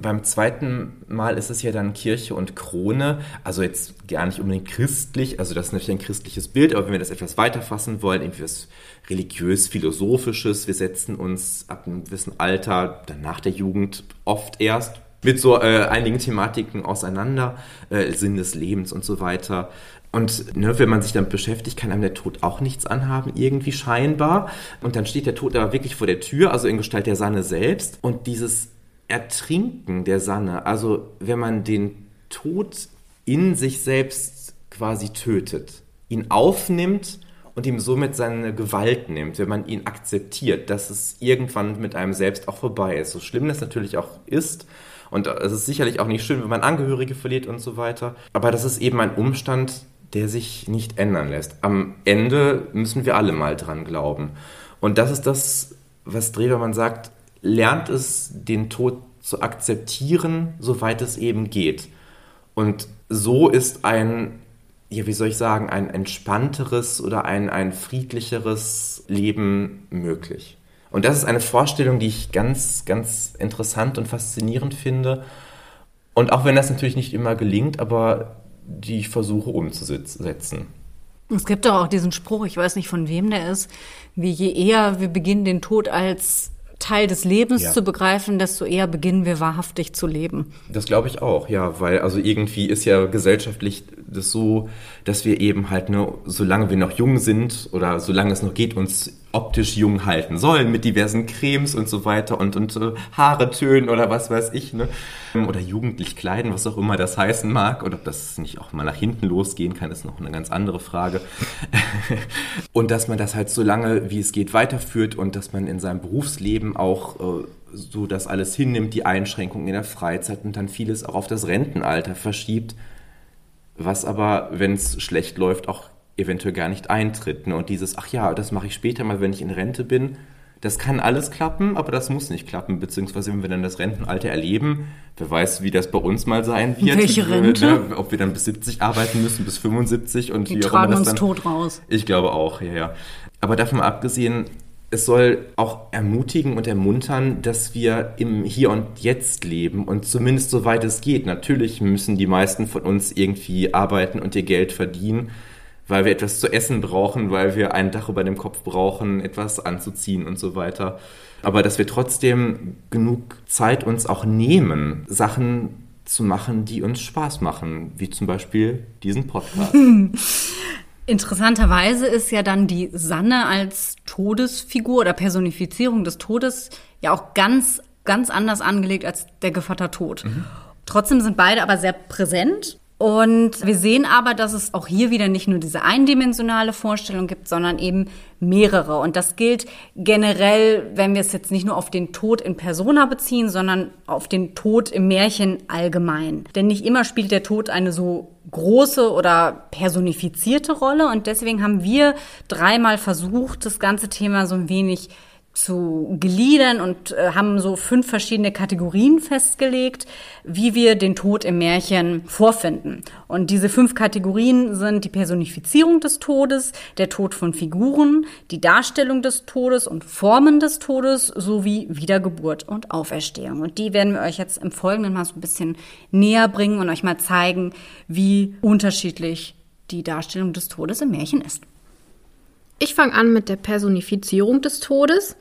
Beim zweiten Mal ist es ja dann Kirche und Krone, also jetzt gar nicht unbedingt christlich, also das ist natürlich ein christliches Bild, aber wenn wir das etwas weiter fassen wollen, irgendwie was religiös-philosophisches, wir setzen uns ab einem gewissen Alter, dann nach der Jugend oft erst mit so äh, einigen Thematiken auseinander, äh, Sinn des Lebens und so weiter. Und ne, wenn man sich damit beschäftigt, kann einem der Tod auch nichts anhaben, irgendwie scheinbar. Und dann steht der Tod aber wirklich vor der Tür, also in Gestalt der Sanne selbst. Und dieses Ertrinken der Sanne, also wenn man den Tod in sich selbst quasi tötet, ihn aufnimmt und ihm somit seine Gewalt nimmt, wenn man ihn akzeptiert, dass es irgendwann mit einem selbst auch vorbei ist. So schlimm das natürlich auch ist. Und es ist sicherlich auch nicht schön, wenn man Angehörige verliert und so weiter. Aber das ist eben ein Umstand, der sich nicht ändern lässt. Am Ende müssen wir alle mal dran glauben. Und das ist das, was Drewermann sagt, lernt es, den Tod zu akzeptieren, soweit es eben geht. Und so ist ein, ja, wie soll ich sagen, ein entspannteres oder ein, ein friedlicheres Leben möglich. Und das ist eine Vorstellung, die ich ganz, ganz interessant und faszinierend finde. Und auch wenn das natürlich nicht immer gelingt, aber die ich versuche umzusetzen. Es gibt doch auch diesen Spruch, ich weiß nicht von wem der ist, wie je eher wir beginnen, den Tod als Teil des Lebens ja. zu begreifen, desto eher beginnen wir wahrhaftig zu leben. Das glaube ich auch, ja, weil also irgendwie ist ja gesellschaftlich das so, dass wir eben halt nur, solange wir noch jung sind oder solange es noch geht, uns optisch jung halten sollen mit diversen Cremes und so weiter und, und äh, Haare tönen oder was weiß ich, ne? Oder jugendlich kleiden, was auch immer das heißen mag. Und ob das nicht auch mal nach hinten losgehen kann, ist noch eine ganz andere Frage. *laughs* und dass man das halt so lange, wie es geht, weiterführt und dass man in seinem Berufsleben auch äh, so das alles hinnimmt, die Einschränkungen in der Freizeit und dann vieles auch auf das Rentenalter verschiebt. Was aber, wenn es schlecht läuft, auch eventuell gar nicht eintritt. Ne? Und dieses, ach ja, das mache ich später mal, wenn ich in Rente bin, das kann alles klappen, aber das muss nicht klappen, beziehungsweise wenn wir dann das Rentenalter erleben, wer weiß, wie das bei uns mal sein wird. Welche Rente? Ne? Ob wir dann bis 70 arbeiten müssen, bis 75 und Die wie auch tragen das uns dann... tot raus. Ich glaube auch, ja, ja. Aber davon abgesehen, es soll auch ermutigen und ermuntern, dass wir im Hier und Jetzt leben und zumindest soweit es geht. Natürlich müssen die meisten von uns irgendwie arbeiten und ihr Geld verdienen, weil wir etwas zu essen brauchen, weil wir ein Dach über dem Kopf brauchen, etwas anzuziehen und so weiter. Aber dass wir trotzdem genug Zeit uns auch nehmen, Sachen zu machen, die uns Spaß machen, wie zum Beispiel diesen Podcast. *laughs* Interessanterweise ist ja dann die Sanne als Todesfigur oder Personifizierung des Todes ja auch ganz, ganz anders angelegt als der Gevatter Tod. Trotzdem sind beide aber sehr präsent. Und wir sehen aber, dass es auch hier wieder nicht nur diese eindimensionale Vorstellung gibt, sondern eben mehrere. Und das gilt generell, wenn wir es jetzt nicht nur auf den Tod in Persona beziehen, sondern auf den Tod im Märchen allgemein. Denn nicht immer spielt der Tod eine so große oder personifizierte Rolle. Und deswegen haben wir dreimal versucht, das ganze Thema so ein wenig zu gliedern und äh, haben so fünf verschiedene Kategorien festgelegt, wie wir den Tod im Märchen vorfinden. Und diese fünf Kategorien sind die Personifizierung des Todes, der Tod von Figuren, die Darstellung des Todes und Formen des Todes sowie Wiedergeburt und Auferstehung. Und die werden wir euch jetzt im Folgenden mal so ein bisschen näher bringen und euch mal zeigen, wie unterschiedlich die Darstellung des Todes im Märchen ist. Ich fange an mit der Personifizierung des Todes.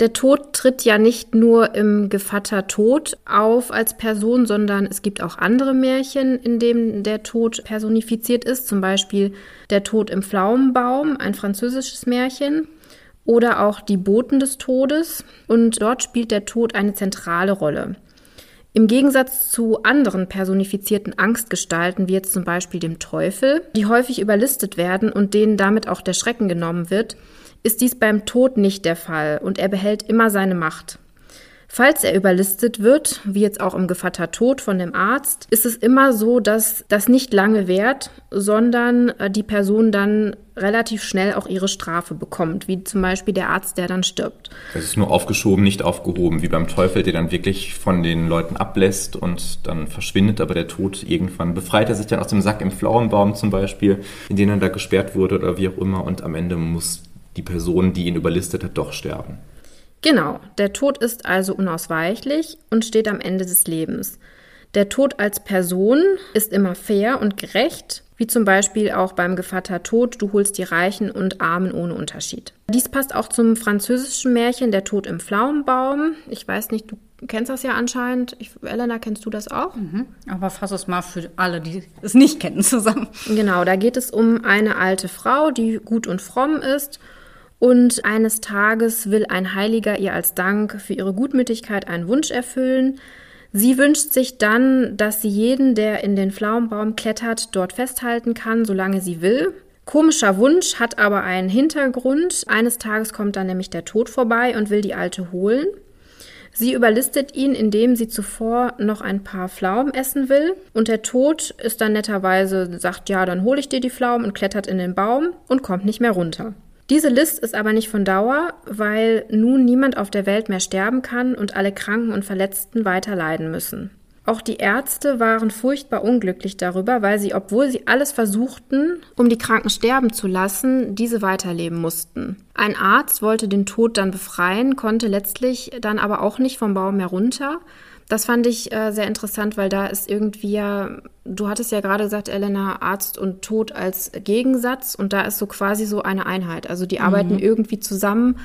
Der Tod tritt ja nicht nur im Gevatter Tod auf als Person, sondern es gibt auch andere Märchen, in denen der Tod personifiziert ist. Zum Beispiel Der Tod im Pflaumenbaum, ein französisches Märchen. Oder auch Die Boten des Todes. Und dort spielt der Tod eine zentrale Rolle. Im Gegensatz zu anderen personifizierten Angstgestalten, wie jetzt zum Beispiel dem Teufel, die häufig überlistet werden und denen damit auch der Schrecken genommen wird, ist dies beim Tod nicht der Fall und er behält immer seine Macht. Falls er überlistet wird, wie jetzt auch im Gevatter Tod von dem Arzt, ist es immer so, dass das nicht lange währt, sondern äh, die Person dann relativ schnell auch ihre Strafe bekommt, wie zum Beispiel der Arzt, der dann stirbt. Es ist nur aufgeschoben, nicht aufgehoben, wie beim Teufel, der dann wirklich von den Leuten ablässt und dann verschwindet, aber der Tod irgendwann befreit er sich dann aus dem Sack im Pflaumenbaum zum Beispiel, in den er da gesperrt wurde oder wie auch immer und am Ende muss die Person, die ihn überlistet hat, doch sterben. Genau, der Tod ist also unausweichlich und steht am Ende des Lebens. Der Tod als Person ist immer fair und gerecht, wie zum Beispiel auch beim Gevatter Tod, du holst die Reichen und Armen ohne Unterschied. Dies passt auch zum französischen Märchen Der Tod im Pflaumenbaum. Ich weiß nicht, du kennst das ja anscheinend. Ich, Elena, kennst du das auch? Mhm. Aber fass es mal für alle, die es nicht kennen, zusammen. Genau, da geht es um eine alte Frau, die gut und fromm ist und eines Tages will ein Heiliger ihr als Dank für ihre Gutmütigkeit einen Wunsch erfüllen. Sie wünscht sich dann, dass sie jeden, der in den Pflaumenbaum klettert, dort festhalten kann, solange sie will. Komischer Wunsch, hat aber einen Hintergrund. Eines Tages kommt dann nämlich der Tod vorbei und will die Alte holen. Sie überlistet ihn, indem sie zuvor noch ein paar Pflaumen essen will. Und der Tod ist dann netterweise, sagt, ja, dann hole ich dir die Pflaumen und klettert in den Baum und kommt nicht mehr runter. Diese List ist aber nicht von Dauer, weil nun niemand auf der Welt mehr sterben kann und alle Kranken und Verletzten weiter leiden müssen. Auch die Ärzte waren furchtbar unglücklich darüber, weil sie, obwohl sie alles versuchten, um die Kranken sterben zu lassen, diese weiterleben mussten. Ein Arzt wollte den Tod dann befreien, konnte letztlich dann aber auch nicht vom Baum herunter. Das fand ich äh, sehr interessant, weil da ist irgendwie ja, du hattest ja gerade gesagt, Elena, Arzt und Tod als Gegensatz und da ist so quasi so eine Einheit. Also die arbeiten irgendwie zusammen,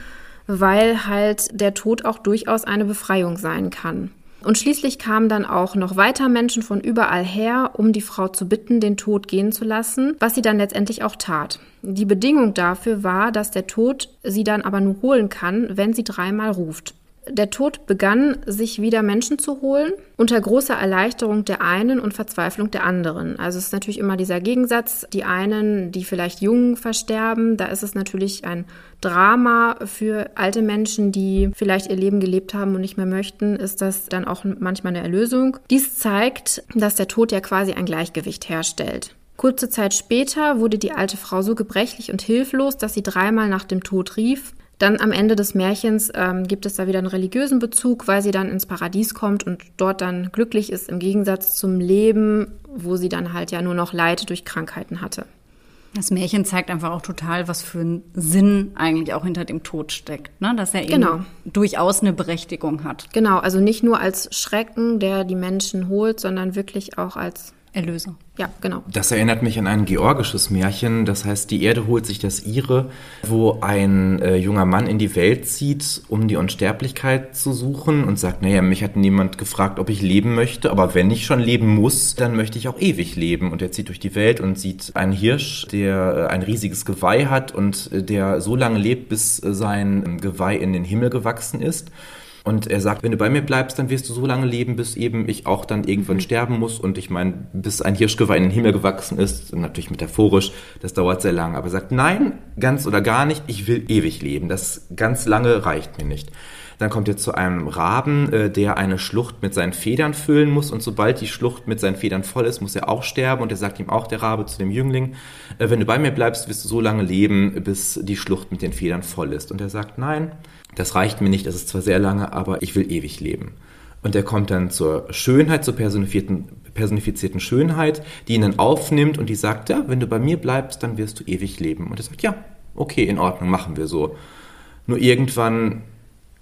weil halt der Tod auch durchaus eine Befreiung sein kann. Und schließlich kamen dann auch noch weiter Menschen von überall her, um die Frau zu bitten, den Tod gehen zu lassen, was sie dann letztendlich auch tat. Die Bedingung dafür war, dass der Tod sie dann aber nur holen kann, wenn sie dreimal ruft. Der Tod begann, sich wieder Menschen zu holen, unter großer Erleichterung der einen und Verzweiflung der anderen. Also es ist natürlich immer dieser Gegensatz, die einen, die vielleicht jung versterben, da ist es natürlich ein Drama für alte Menschen, die vielleicht ihr Leben gelebt haben und nicht mehr möchten, ist das dann auch manchmal eine Erlösung. Dies zeigt, dass der Tod ja quasi ein Gleichgewicht herstellt. Kurze Zeit später wurde die alte Frau so gebrechlich und hilflos, dass sie dreimal nach dem Tod rief. Dann am Ende des Märchens ähm, gibt es da wieder einen religiösen Bezug, weil sie dann ins Paradies kommt und dort dann glücklich ist, im Gegensatz zum Leben, wo sie dann halt ja nur noch Leid durch Krankheiten hatte. Das Märchen zeigt einfach auch total, was für ein Sinn eigentlich auch hinter dem Tod steckt, ne? dass er eben Genau. durchaus eine Berechtigung hat. Genau, also nicht nur als Schrecken, der die Menschen holt, sondern wirklich auch als, Erlöser. ja, genau. Das erinnert mich an ein georgisches Märchen, das heißt, die Erde holt sich das ihre, wo ein äh, junger Mann in die Welt zieht, um die Unsterblichkeit zu suchen und sagt, naja, mich hat niemand gefragt, ob ich leben möchte, aber wenn ich schon leben muss, dann möchte ich auch ewig leben. Und er zieht durch die Welt und sieht einen Hirsch, der äh, ein riesiges Geweih hat und äh, der so lange lebt, bis äh, sein ähm, Geweih in den Himmel gewachsen ist. Und er sagt, wenn du bei mir bleibst, dann wirst du so lange leben, bis eben ich auch dann irgendwann sterben muss. Und ich meine, bis ein Hirschgeweih in den Himmel gewachsen ist, natürlich metaphorisch, das dauert sehr lange. Aber er sagt, nein, ganz oder gar nicht, ich will ewig leben. Das ganz lange reicht mir nicht. Dann kommt er zu einem Raben, äh, der eine Schlucht mit seinen Federn füllen muss. Und sobald die Schlucht mit seinen Federn voll ist, muss er auch sterben. Und er sagt ihm auch, der Rabe, zu dem Jüngling, äh, wenn du bei mir bleibst, wirst du so lange leben, bis die Schlucht mit den Federn voll ist. Und er sagt, nein, das reicht mir nicht, das ist zwar sehr lange, aber ich will ewig leben. Und er kommt dann zur Schönheit, zur personifizierten, personifizierten Schönheit, die ihn dann aufnimmt und die sagt, ja, wenn du bei mir bleibst, dann wirst du ewig leben. Und er sagt, ja, okay, in Ordnung, machen wir so. Nur irgendwann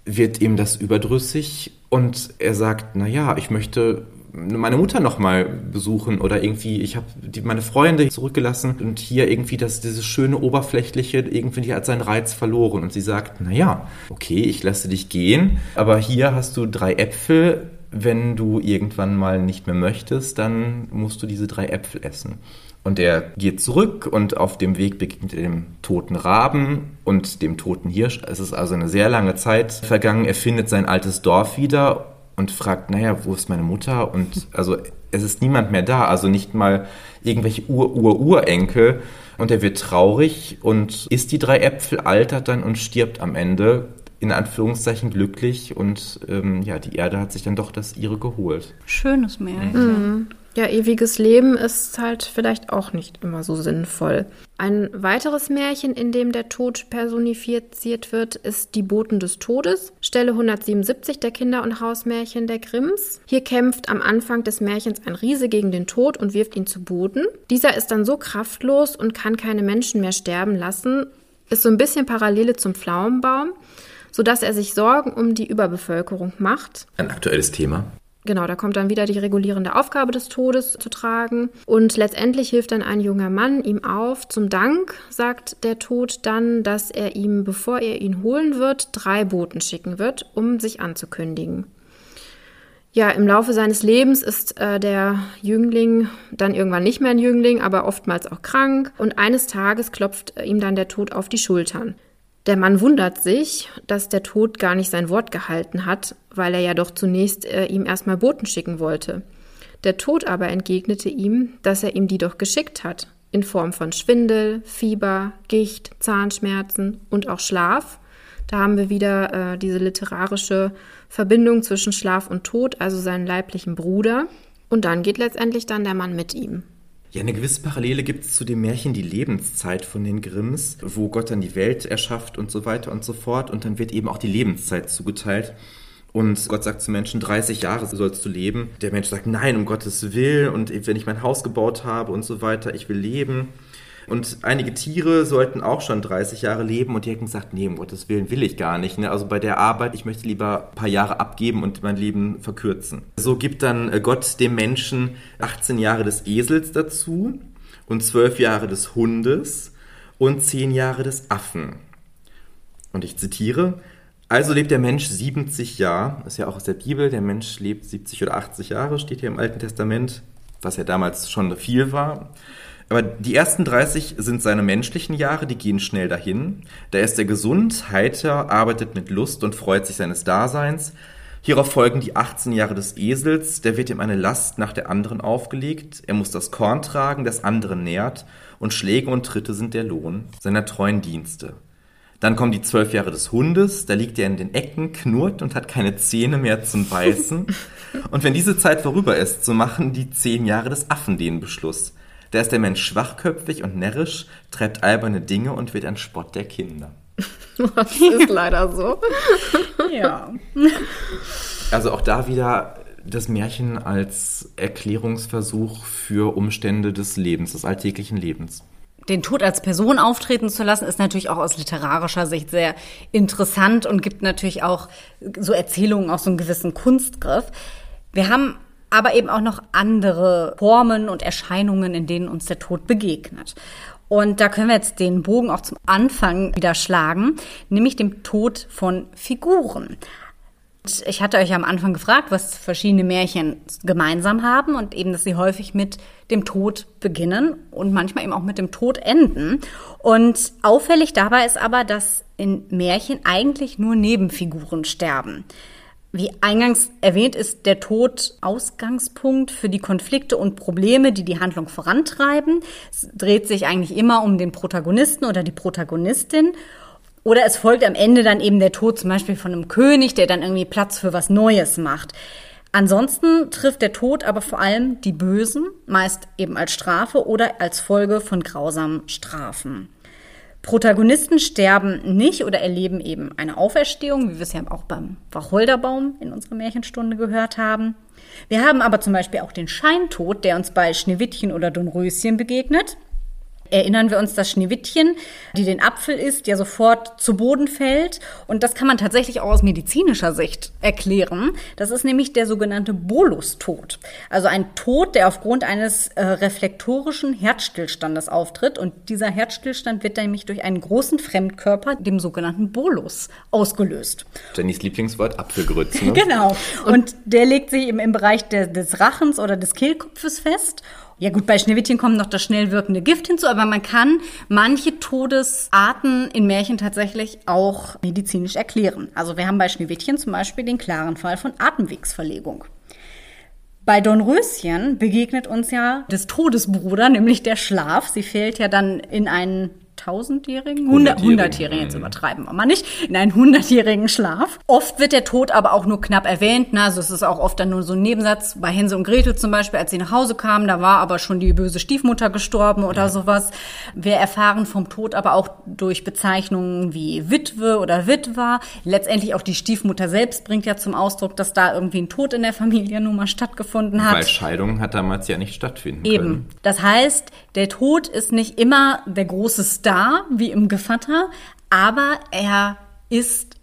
wird ihm das überdrüssig und er sagt, na ja, ich möchte meine Mutter noch mal besuchen oder irgendwie, ich habe meine Freunde zurückgelassen und hier irgendwie das, dieses schöne Oberflächliche, irgendwie hat seinen Reiz verloren. Und sie sagt, na ja, okay, ich lasse dich gehen, aber hier hast du drei Äpfel. Wenn du irgendwann mal nicht mehr möchtest, dann musst du diese drei Äpfel essen. Und er geht zurück und auf dem Weg begegnet er dem toten Raben und dem toten Hirsch. Es ist also eine sehr lange Zeit vergangen. Er findet sein altes Dorf wieder und fragt, naja, wo ist meine Mutter? Und also es ist niemand mehr da, also nicht mal irgendwelche Ur-Ur-Urenkel. Und er wird traurig und isst die drei Äpfel, altert dann und stirbt am Ende. In Anführungszeichen glücklich und ähm, ja, die Erde hat sich dann doch das ihre geholt. Schönes Märchen. Ja, ewiges Leben ist halt vielleicht auch nicht immer so sinnvoll. Ein weiteres Märchen, in dem der Tod personifiziert wird, ist Die Boten des Todes, Stelle 177 der Kinder- und Hausmärchen der Grimms. Hier kämpft am Anfang des Märchens ein Riese gegen den Tod und wirft ihn zu Boden. Dieser ist dann so kraftlos und kann keine Menschen mehr sterben lassen, ist so ein bisschen Parallele zum Pflaumenbaum, sodass er sich Sorgen um die Überbevölkerung macht. Ein aktuelles Thema. Genau, da kommt dann wieder die regulierende Aufgabe des Todes zu tragen. Und letztendlich hilft dann ein junger Mann ihm auf. Zum Dank sagt der Tod dann, dass er ihm, bevor er ihn holen wird, drei Boten schicken wird, um sich anzukündigen. Ja, im Laufe seines Lebens ist äh, der Jüngling dann irgendwann nicht mehr ein Jüngling, aber oftmals auch krank. Und eines Tages klopft äh, ihm dann der Tod auf die Schultern. Der Mann wundert sich, dass der Tod gar nicht sein Wort gehalten hat, weil er ja doch zunächst äh, ihm erstmal Boten schicken wollte. Der Tod aber entgegnete ihm, dass er ihm die doch geschickt hat, in Form von Schwindel, Fieber, Gicht, Zahnschmerzen und auch Schlaf. Da haben wir wieder äh, diese literarische Verbindung zwischen Schlaf und Tod, also seinen leiblichen Bruder. Und dann geht letztendlich dann der Mann mit ihm. Ja, eine gewisse Parallele gibt es zu dem Märchen Die Lebenszeit von den Grimms, wo Gott dann die Welt erschafft und so weiter und so fort. Und dann wird eben auch die Lebenszeit zugeteilt. Und Gott sagt zu Menschen, 30 Jahre sollst du leben. Der Mensch sagt, nein, um Gottes Willen. Und wenn ich mein Haus gebaut habe und so weiter, ich will leben. Und einige Tiere sollten auch schon 30 Jahre leben und die hätten gesagt, nee, um Gottes Willen will ich gar nicht. Ne? Also bei der Arbeit, ich möchte lieber ein paar Jahre abgeben und mein Leben verkürzen. So gibt dann äh, Gott dem Menschen 18 Jahre des Esels dazu und 12 Jahre des Hundes und 10 Jahre des Affen. Und ich zitiere, also lebt der Mensch 70 Jahre, ist ja auch aus der Bibel, der Mensch lebt 70 oder 80 Jahre, steht hier im Alten Testament, was ja damals schon viel war. Aber die ersten 30 sind seine menschlichen Jahre, die gehen schnell dahin. Da ist er gesund, heiter, arbeitet mit Lust und freut sich seines Daseins. Hierauf folgen die 18 Jahre des Esels, der wird ihm eine Last nach der anderen aufgelegt. Er muss das Korn tragen, das andere nährt, und Schläge und Tritte sind der Lohn seiner treuen Dienste. Dann kommen die zwölf Jahre des Hundes, da liegt er in den Ecken, knurrt und hat keine Zähne mehr zum Beißen. *laughs* Und wenn diese Zeit vorüber ist, so machen die zehn Jahre des Affen den Beschluss. Da ist der Mensch schwachköpfig und närrisch, treibt alberne Dinge und wird ein Spott der Kinder. *laughs* Das ist leider so. Ja. *laughs* Also auch da wieder das Märchen als Erklärungsversuch für Umstände des Lebens, des alltäglichen Lebens. Den Tod als Person auftreten zu lassen, ist natürlich auch aus literarischer Sicht sehr interessant und gibt natürlich auch so Erzählungen auch so einen gewissen Kunstgriff. Wir haben aber eben auch noch andere Formen und Erscheinungen, in denen uns der Tod begegnet. Und da können wir jetzt den Bogen auch zum Anfang wieder schlagen, nämlich dem Tod von Figuren. Ich hatte euch am Anfang gefragt, was verschiedene Märchen gemeinsam haben und eben, dass sie häufig mit dem Tod beginnen und manchmal eben auch mit dem Tod enden. Und auffällig dabei ist aber, dass in Märchen eigentlich nur Nebenfiguren sterben. Wie eingangs erwähnt, ist der Tod Ausgangspunkt für die Konflikte und Probleme, die die Handlung vorantreiben. Es dreht sich eigentlich immer um den Protagonisten oder die Protagonistin. Oder es folgt am Ende dann eben der Tod zum Beispiel von einem König, der dann irgendwie Platz für was Neues macht. Ansonsten trifft der Tod aber vor allem die Bösen, meist eben als Strafe oder als Folge von grausamen Strafen. Protagonisten sterben nicht oder erleben eben eine Auferstehung, wie wir es ja auch beim Wacholderbaum in unserer Märchenstunde gehört haben. Wir haben aber zum Beispiel auch den Scheintod, der uns bei Schneewittchen oder Dornröschen begegnet erinnern wir uns, dass Schneewittchen, die den Apfel isst, ja sofort zu Boden fällt. Und das kann man tatsächlich auch aus medizinischer Sicht erklären. Das ist nämlich der sogenannte Bolustod. Also ein Tod, der aufgrund eines äh, reflektorischen Herzstillstandes auftritt. Und dieser Herzstillstand wird nämlich durch einen großen Fremdkörper, dem sogenannten Bolus, ausgelöst. Jennys Lieblingswort, Apfelgrütz. *laughs* Ne? genau. Und der legt sich eben im Bereich der, des Rachens oder des Kehlkopfes fest. Ja gut, bei Schneewittchen kommt noch das schnell wirkende Gift hinzu, aber man kann manche Todesarten in Märchen tatsächlich auch medizinisch erklären. Also wir haben bei Schneewittchen zum Beispiel den klaren Fall von Atemwegsverlegung. Bei Dornröschen begegnet uns ja des Todesbruder, nämlich der Schlaf. Sie fällt ja dann in einen tausendjährigen, hundertjährigen, jetzt übertreiben wir mal nicht, in einen hundertjährigen Schlaf. Oft wird der Tod aber auch nur knapp erwähnt. Ne? Also es ist auch oft dann nur so ein Nebensatz. Bei Hänsel und Gretel zum Beispiel, als sie nach Hause kamen, da war aber schon die böse Stiefmutter gestorben oder ja. sowas. Wir erfahren vom Tod aber auch durch Bezeichnungen wie Witwe oder Witwer. Letztendlich auch die Stiefmutter selbst bringt ja zum Ausdruck, dass da irgendwie ein Tod in der Familie nun mal stattgefunden hat. Weil Scheidung hat damals ja nicht stattfinden Eben. können. Eben. Das heißt, der Tod ist nicht immer der große Star da, wie im Gevatter, aber er ist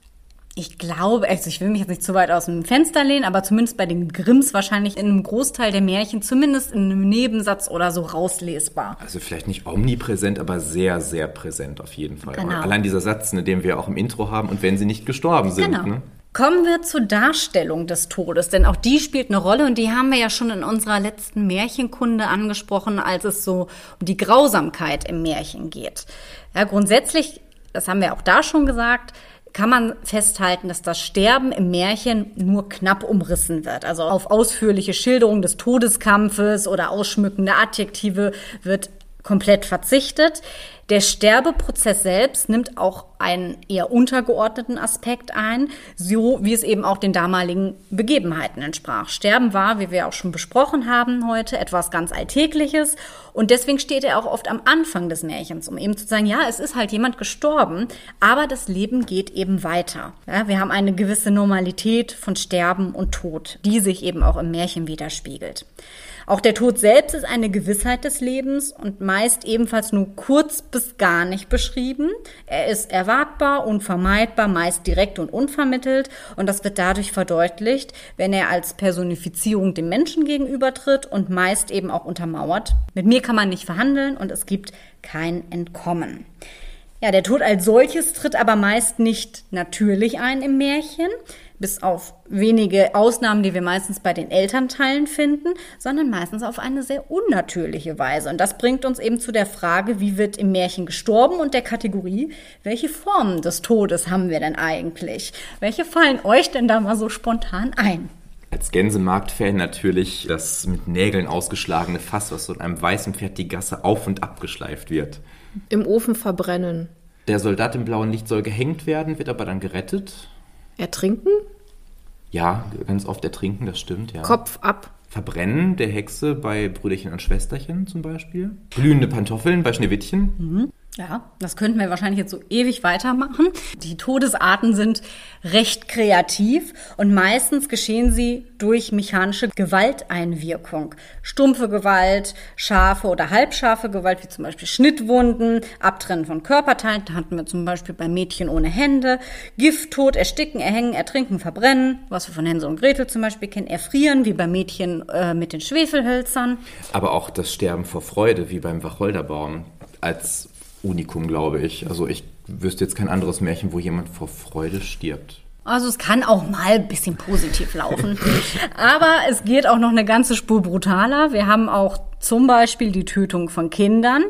ich glaube, also ich will mich jetzt nicht zu weit aus dem Fenster lehnen, aber zumindest bei den Grimms wahrscheinlich in einem Großteil der Märchen, zumindest in einem Nebensatz oder so rauslesbar. Also vielleicht nicht omnipräsent, aber sehr, sehr präsent auf jeden Fall. Genau. Allein dieser Satz, ne, den wir auch im Intro haben, und wenn sie nicht gestorben sind. Genau. Ne? Kommen wir zur Darstellung des Todes, denn auch die spielt eine Rolle und die haben wir ja schon in unserer letzten Märchenkunde angesprochen, als es so um die Grausamkeit im Märchen geht. Ja, grundsätzlich, das haben wir auch da schon gesagt, kann man festhalten, dass das Sterben im Märchen nur knapp umrissen wird. Also auf ausführliche Schilderung des Todeskampfes oder ausschmückende Adjektive wird komplett verzichtet. Der Sterbeprozess selbst nimmt auch einen eher untergeordneten Aspekt ein, so wie es eben auch den damaligen Begebenheiten entsprach. Sterben war, wie wir auch schon besprochen haben heute, etwas ganz Alltägliches und deswegen steht er auch oft am Anfang des Märchens, um eben zu sagen, ja, es ist halt jemand gestorben, aber das Leben geht eben weiter. Ja, wir haben eine gewisse Normalität von Sterben und Tod, die sich eben auch im Märchen widerspiegelt. Auch der Tod selbst ist eine Gewissheit des Lebens und meist ebenfalls nur kurz bis gar nicht beschrieben. Er ist erwartbar, unvermeidbar, meist direkt und unvermittelt und das wird dadurch verdeutlicht, wenn er als Personifizierung dem Menschen gegenübertritt und meist eben auch untermauert. Mit mir kann man nicht verhandeln und es gibt kein Entkommen. Ja, der Tod als solches tritt aber meist nicht natürlich ein im Märchen bis auf wenige Ausnahmen, die wir meistens bei den Elternteilen finden, sondern meistens auf eine sehr unnatürliche Weise. Und das bringt uns eben zu der Frage, wie wird im Märchen gestorben und der Kategorie, welche Formen des Todes haben wir denn eigentlich? Welche fallen euch denn da mal so spontan ein? Als Gänsemarkt-Fan natürlich das mit Nägeln ausgeschlagene Fass, was so in einem weißen Pferd die Gasse auf und ab geschleift wird. Im Ofen verbrennen. Der Soldat im blauen Licht soll gehängt werden, wird aber dann gerettet. Ertrinken? Ja, ganz oft ertrinken, das stimmt, ja. Kopf ab. Verbrennen der Hexe bei Brüderchen und Schwesterchen zum Beispiel. Glühende Pantoffeln bei Schneewittchen. Mhm. Ja, das könnten wir wahrscheinlich jetzt so ewig weitermachen. Die Todesarten sind recht kreativ und meistens geschehen sie durch mechanische Gewalteinwirkung. Stumpfe Gewalt, scharfe oder halbscharfe Gewalt, wie zum Beispiel Schnittwunden, Abtrennen von Körperteilen, da hatten wir zum Beispiel bei Mädchen ohne Hände, Gifttod, Ersticken, Erhängen, Ertrinken, Verbrennen, was wir von Hänsel und Gretel zum Beispiel kennen, Erfrieren, wie bei Mädchen äh, mit den Schwefelhölzern. Aber auch das Sterben vor Freude, wie beim Wacholderbaum, als Unikum, glaube ich. Also ich wüsste jetzt kein anderes Märchen, wo jemand vor Freude stirbt. Also es kann auch mal ein bisschen positiv laufen. *laughs* Aber es geht auch noch eine ganze Spur brutaler. Wir haben auch zum Beispiel die Tötung von Kindern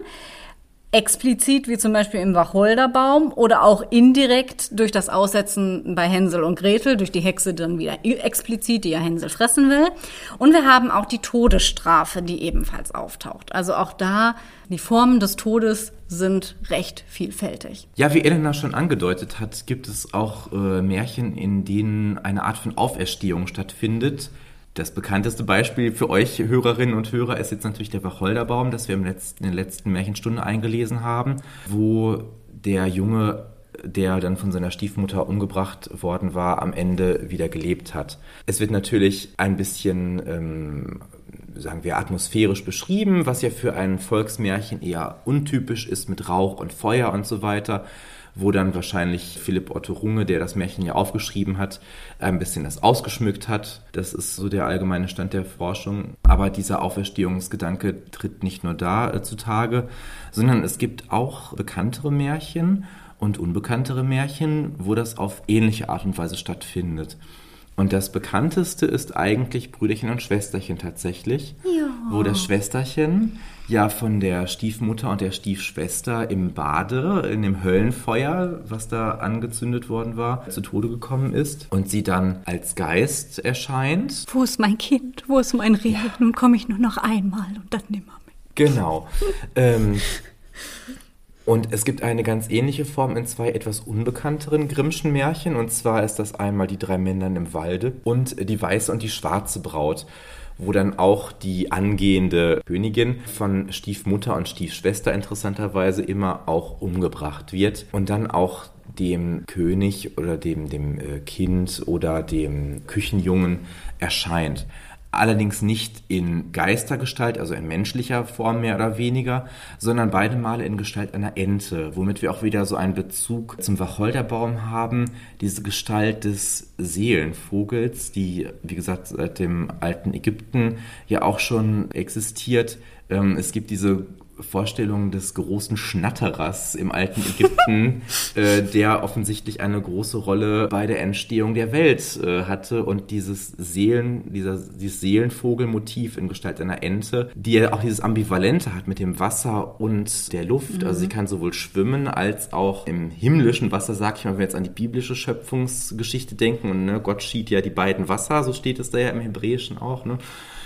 explizit, wie zum Beispiel im Wacholderbaum, oder auch indirekt durch das Aussetzen bei Hänsel und Gretel, durch die Hexe dann wieder explizit, die ja Hänsel fressen will. Und wir haben auch die Todesstrafe, die ebenfalls auftaucht. Also auch da, die Formen des Todes sind recht vielfältig. Ja, wie Elena schon angedeutet hat, gibt es auch äh, Märchen, in denen eine Art von Auferstehung stattfindet. Das bekannteste Beispiel für euch Hörerinnen und Hörer ist jetzt natürlich der Wacholderbaum, das wir im letzten, in der letzten Märchenstunde eingelesen haben, wo der Junge, der dann von seiner Stiefmutter umgebracht worden war, am Ende wieder gelebt hat. Es wird natürlich ein bisschen, ähm, sagen wir, atmosphärisch beschrieben, was ja für ein Volksmärchen eher untypisch ist mit Rauch und Feuer und so weiter wo dann wahrscheinlich Philipp Otto Runge, der das Märchen ja aufgeschrieben hat, ein bisschen das ausgeschmückt hat. Das ist so der allgemeine Stand der Forschung. Aber dieser Auferstehungsgedanke tritt nicht nur da äh, zutage, sondern es gibt auch bekanntere Märchen und unbekanntere Märchen, wo das auf ähnliche Art und Weise stattfindet. Und das bekannteste ist eigentlich Brüderchen und Schwesterchen tatsächlich, ja. wo das Schwesterchen ja von der Stiefmutter und der Stiefschwester im Bade, in dem Höllenfeuer, was da angezündet worden war, zu Tode gekommen ist und sie dann als Geist erscheint. Wo ist mein Kind? Wo ist mein Reh? Ja. Nun komme ich nur noch einmal und dann nimmer mit. Genau. ähm, und es gibt eine ganz ähnliche Form in zwei etwas unbekannteren Grimmschen Märchen. Und zwar ist das einmal die drei Männern im Walde und die weiße und die schwarze Braut wo dann auch die angehende Königin von Stiefmutter und Stiefschwester interessanterweise immer auch umgebracht wird und dann auch dem König oder dem, dem äh, Kind oder dem Küchenjungen erscheint allerdings nicht in Geistergestalt, also in menschlicher Form mehr oder weniger, sondern beide Male in Gestalt einer Ente, womit wir auch wieder so einen Bezug zum Wacholderbaum haben, diese Gestalt des Seelenvogels, die, wie gesagt, seit dem alten Ägypten ja auch schon existiert. Ähm, es gibt diese Vorstellung des großen Schnatterers im alten Ägypten, *laughs* äh, der offensichtlich eine große Rolle bei der Entstehung der Welt äh, hatte und dieses Seelen, dieser, dieses Seelenvogelmotiv in Gestalt einer Ente, die ja auch dieses Ambivalente hat mit dem Wasser und der Luft. Mhm. Also sie mhm. kann sowohl schwimmen als auch im himmlischen Wasser, sag ich mal, wenn wir jetzt an die biblische Schöpfungsgeschichte denken und ne, Gott schied ja die beiden Wasser, so steht es da ja im Hebräischen auch, ne?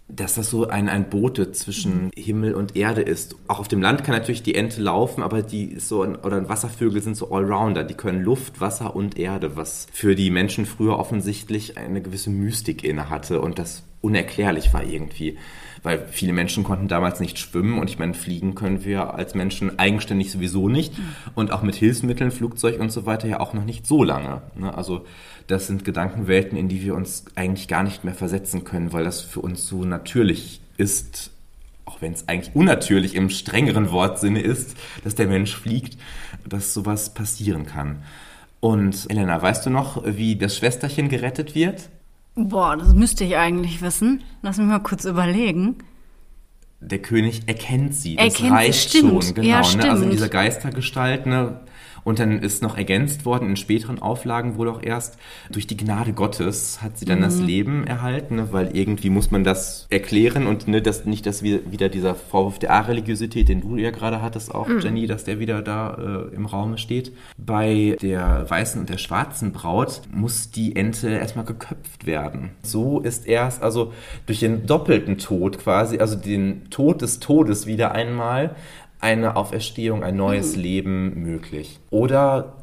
Dass das so ein, ein Bote zwischen mhm. Himmel und Erde ist. Auch auf dem Land kann natürlich die Ente laufen, aber die ist so, oder Wasservögel sind so Allrounder. Die können Luft, Wasser und Erde, was für die Menschen früher offensichtlich eine gewisse Mystik inne hatte und das unerklärlich war irgendwie. Weil viele Menschen konnten damals nicht schwimmen und ich meine, fliegen können wir als Menschen eigenständig sowieso nicht mhm. und auch mit Hilfsmitteln, Flugzeug und so weiter ja auch noch nicht so lange. Ne? Also das sind Gedankenwelten, in die wir uns eigentlich gar nicht mehr versetzen können, weil das für uns so natürlich ist, auch wenn es eigentlich unnatürlich im strengeren Wortsinne ist, dass der Mensch fliegt, dass sowas passieren kann. Und Elena, weißt du noch, wie das Schwesterchen gerettet wird? Boah, das müsste ich eigentlich wissen. Lass mich mal kurz überlegen. Der König erkennt sie. Das erkennt reicht sie, schon, genau. Ja, ne? Also in dieser Geistergestalt, ne? Und dann ist noch ergänzt worden in späteren Auflagen wohl auch erst, durch die Gnade Gottes hat sie dann mhm. das Leben erhalten, ne? weil irgendwie muss man das erklären und ne, das, nicht, dass wir wieder dieser Vorwurf der A-Religiosität, den du ja gerade hattest, auch mhm. Jenny, dass der wieder da äh, im Raum steht. Bei der weißen und der schwarzen Braut muss die Ente erstmal geköpft werden. So ist erst, also durch den doppelten Tod quasi, also den Tod des Todes wieder einmal, eine Auferstehung, ein neues mhm. Leben möglich. Oder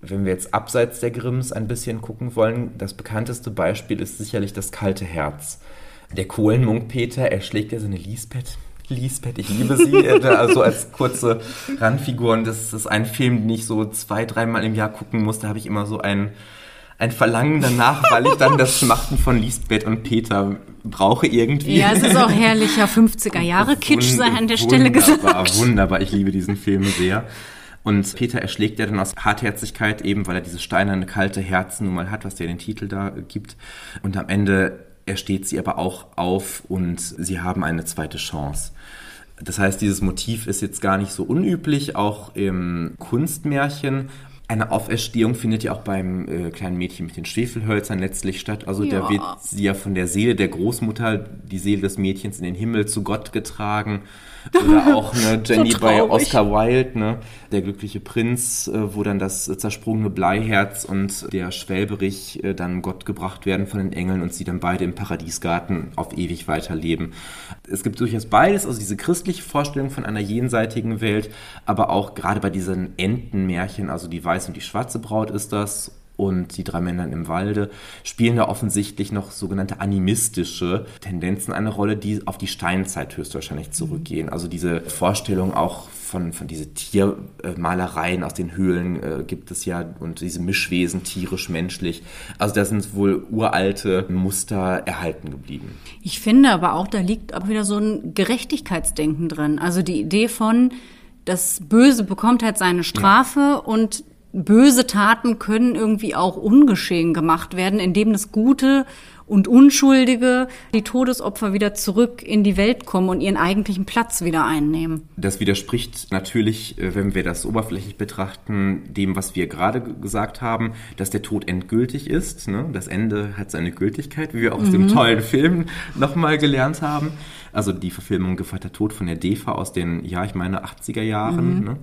wenn wir jetzt abseits der Grimms ein bisschen gucken wollen, das bekannteste Beispiel ist sicherlich das kalte Herz. Der Kohlenmunk Peter erschlägt ja seine Lisbeth. Lisbeth, ich liebe sie, also als kurze Randfigur. Und das ist ein Film, den ich so zwei, dreimal im Jahr gucken muss. Da habe ich immer so ein, ein Verlangen danach, weil ich dann das Schmachten von Lisbeth und Peter brauche irgendwie. Ja, es ist auch *laughs* herrlicher 50er Jahre Kitsch, sei an der Stelle gesagt. Wunderbar, wunderbar. Ich liebe diesen Film sehr. Und Peter erschlägt ja dann aus Hartherzigkeit eben, weil er dieses steinerne, kalte Herz nun mal hat, was der den Titel da gibt. Und am Ende ersteht sie aber auch auf und sie haben eine zweite Chance. Das heißt, dieses Motiv ist jetzt gar nicht so unüblich, auch im Kunstmärchen. Eine Auferstehung findet ja auch beim äh, kleinen Mädchen mit den Schwefelhölzern letztlich statt. Also ja. da wird sie ja von der Seele der Großmutter, die Seele des Mädchens in den Himmel zu Gott getragen. Oder auch ne, *laughs* Jenny so bei Oscar Wilde, ne, der glückliche Prinz, äh, wo dann das zersprungene Bleiherz und der Schwelberich äh, dann Gott gebracht werden von den Engeln und sie dann beide im Paradiesgarten auf ewig weiterleben. Es gibt durchaus beides, also diese christliche Vorstellung von einer jenseitigen Welt, aber auch gerade bei diesen Entenmärchen, also die weiße und die schwarze Braut ist das und die drei Männern im Walde spielen da offensichtlich noch sogenannte animistische Tendenzen eine Rolle, die auf die Steinzeit höchstwahrscheinlich zurückgehen. Also diese Vorstellung auch von, von diese Tiermalereien aus den Höhlen äh, gibt es ja und diese Mischwesen tierisch, menschlich. Also da sind wohl uralte Muster erhalten geblieben. Ich finde aber auch, da liegt auch wieder so ein Gerechtigkeitsdenken drin. Also die Idee von, das Böse bekommt halt seine Strafe ja. und böse Taten können irgendwie auch ungeschehen gemacht werden, indem das Gute und Unschuldige, die Todesopfer wieder zurück in die Welt kommen und ihren eigentlichen Platz wieder einnehmen. Das widerspricht natürlich, äh, wenn wir das oberflächlich betrachten, dem, was wir gerade gesagt haben, dass der Tod endgültig ist. Ne? Das Ende hat seine Gültigkeit, wie wir auch aus mhm. dem tollen Film *laughs* nochmal gelernt haben. Also die Verfilmung Gevatter Tod von der DEFA aus den, ja, ich meine, 80er Jahren. Mhm. Ne?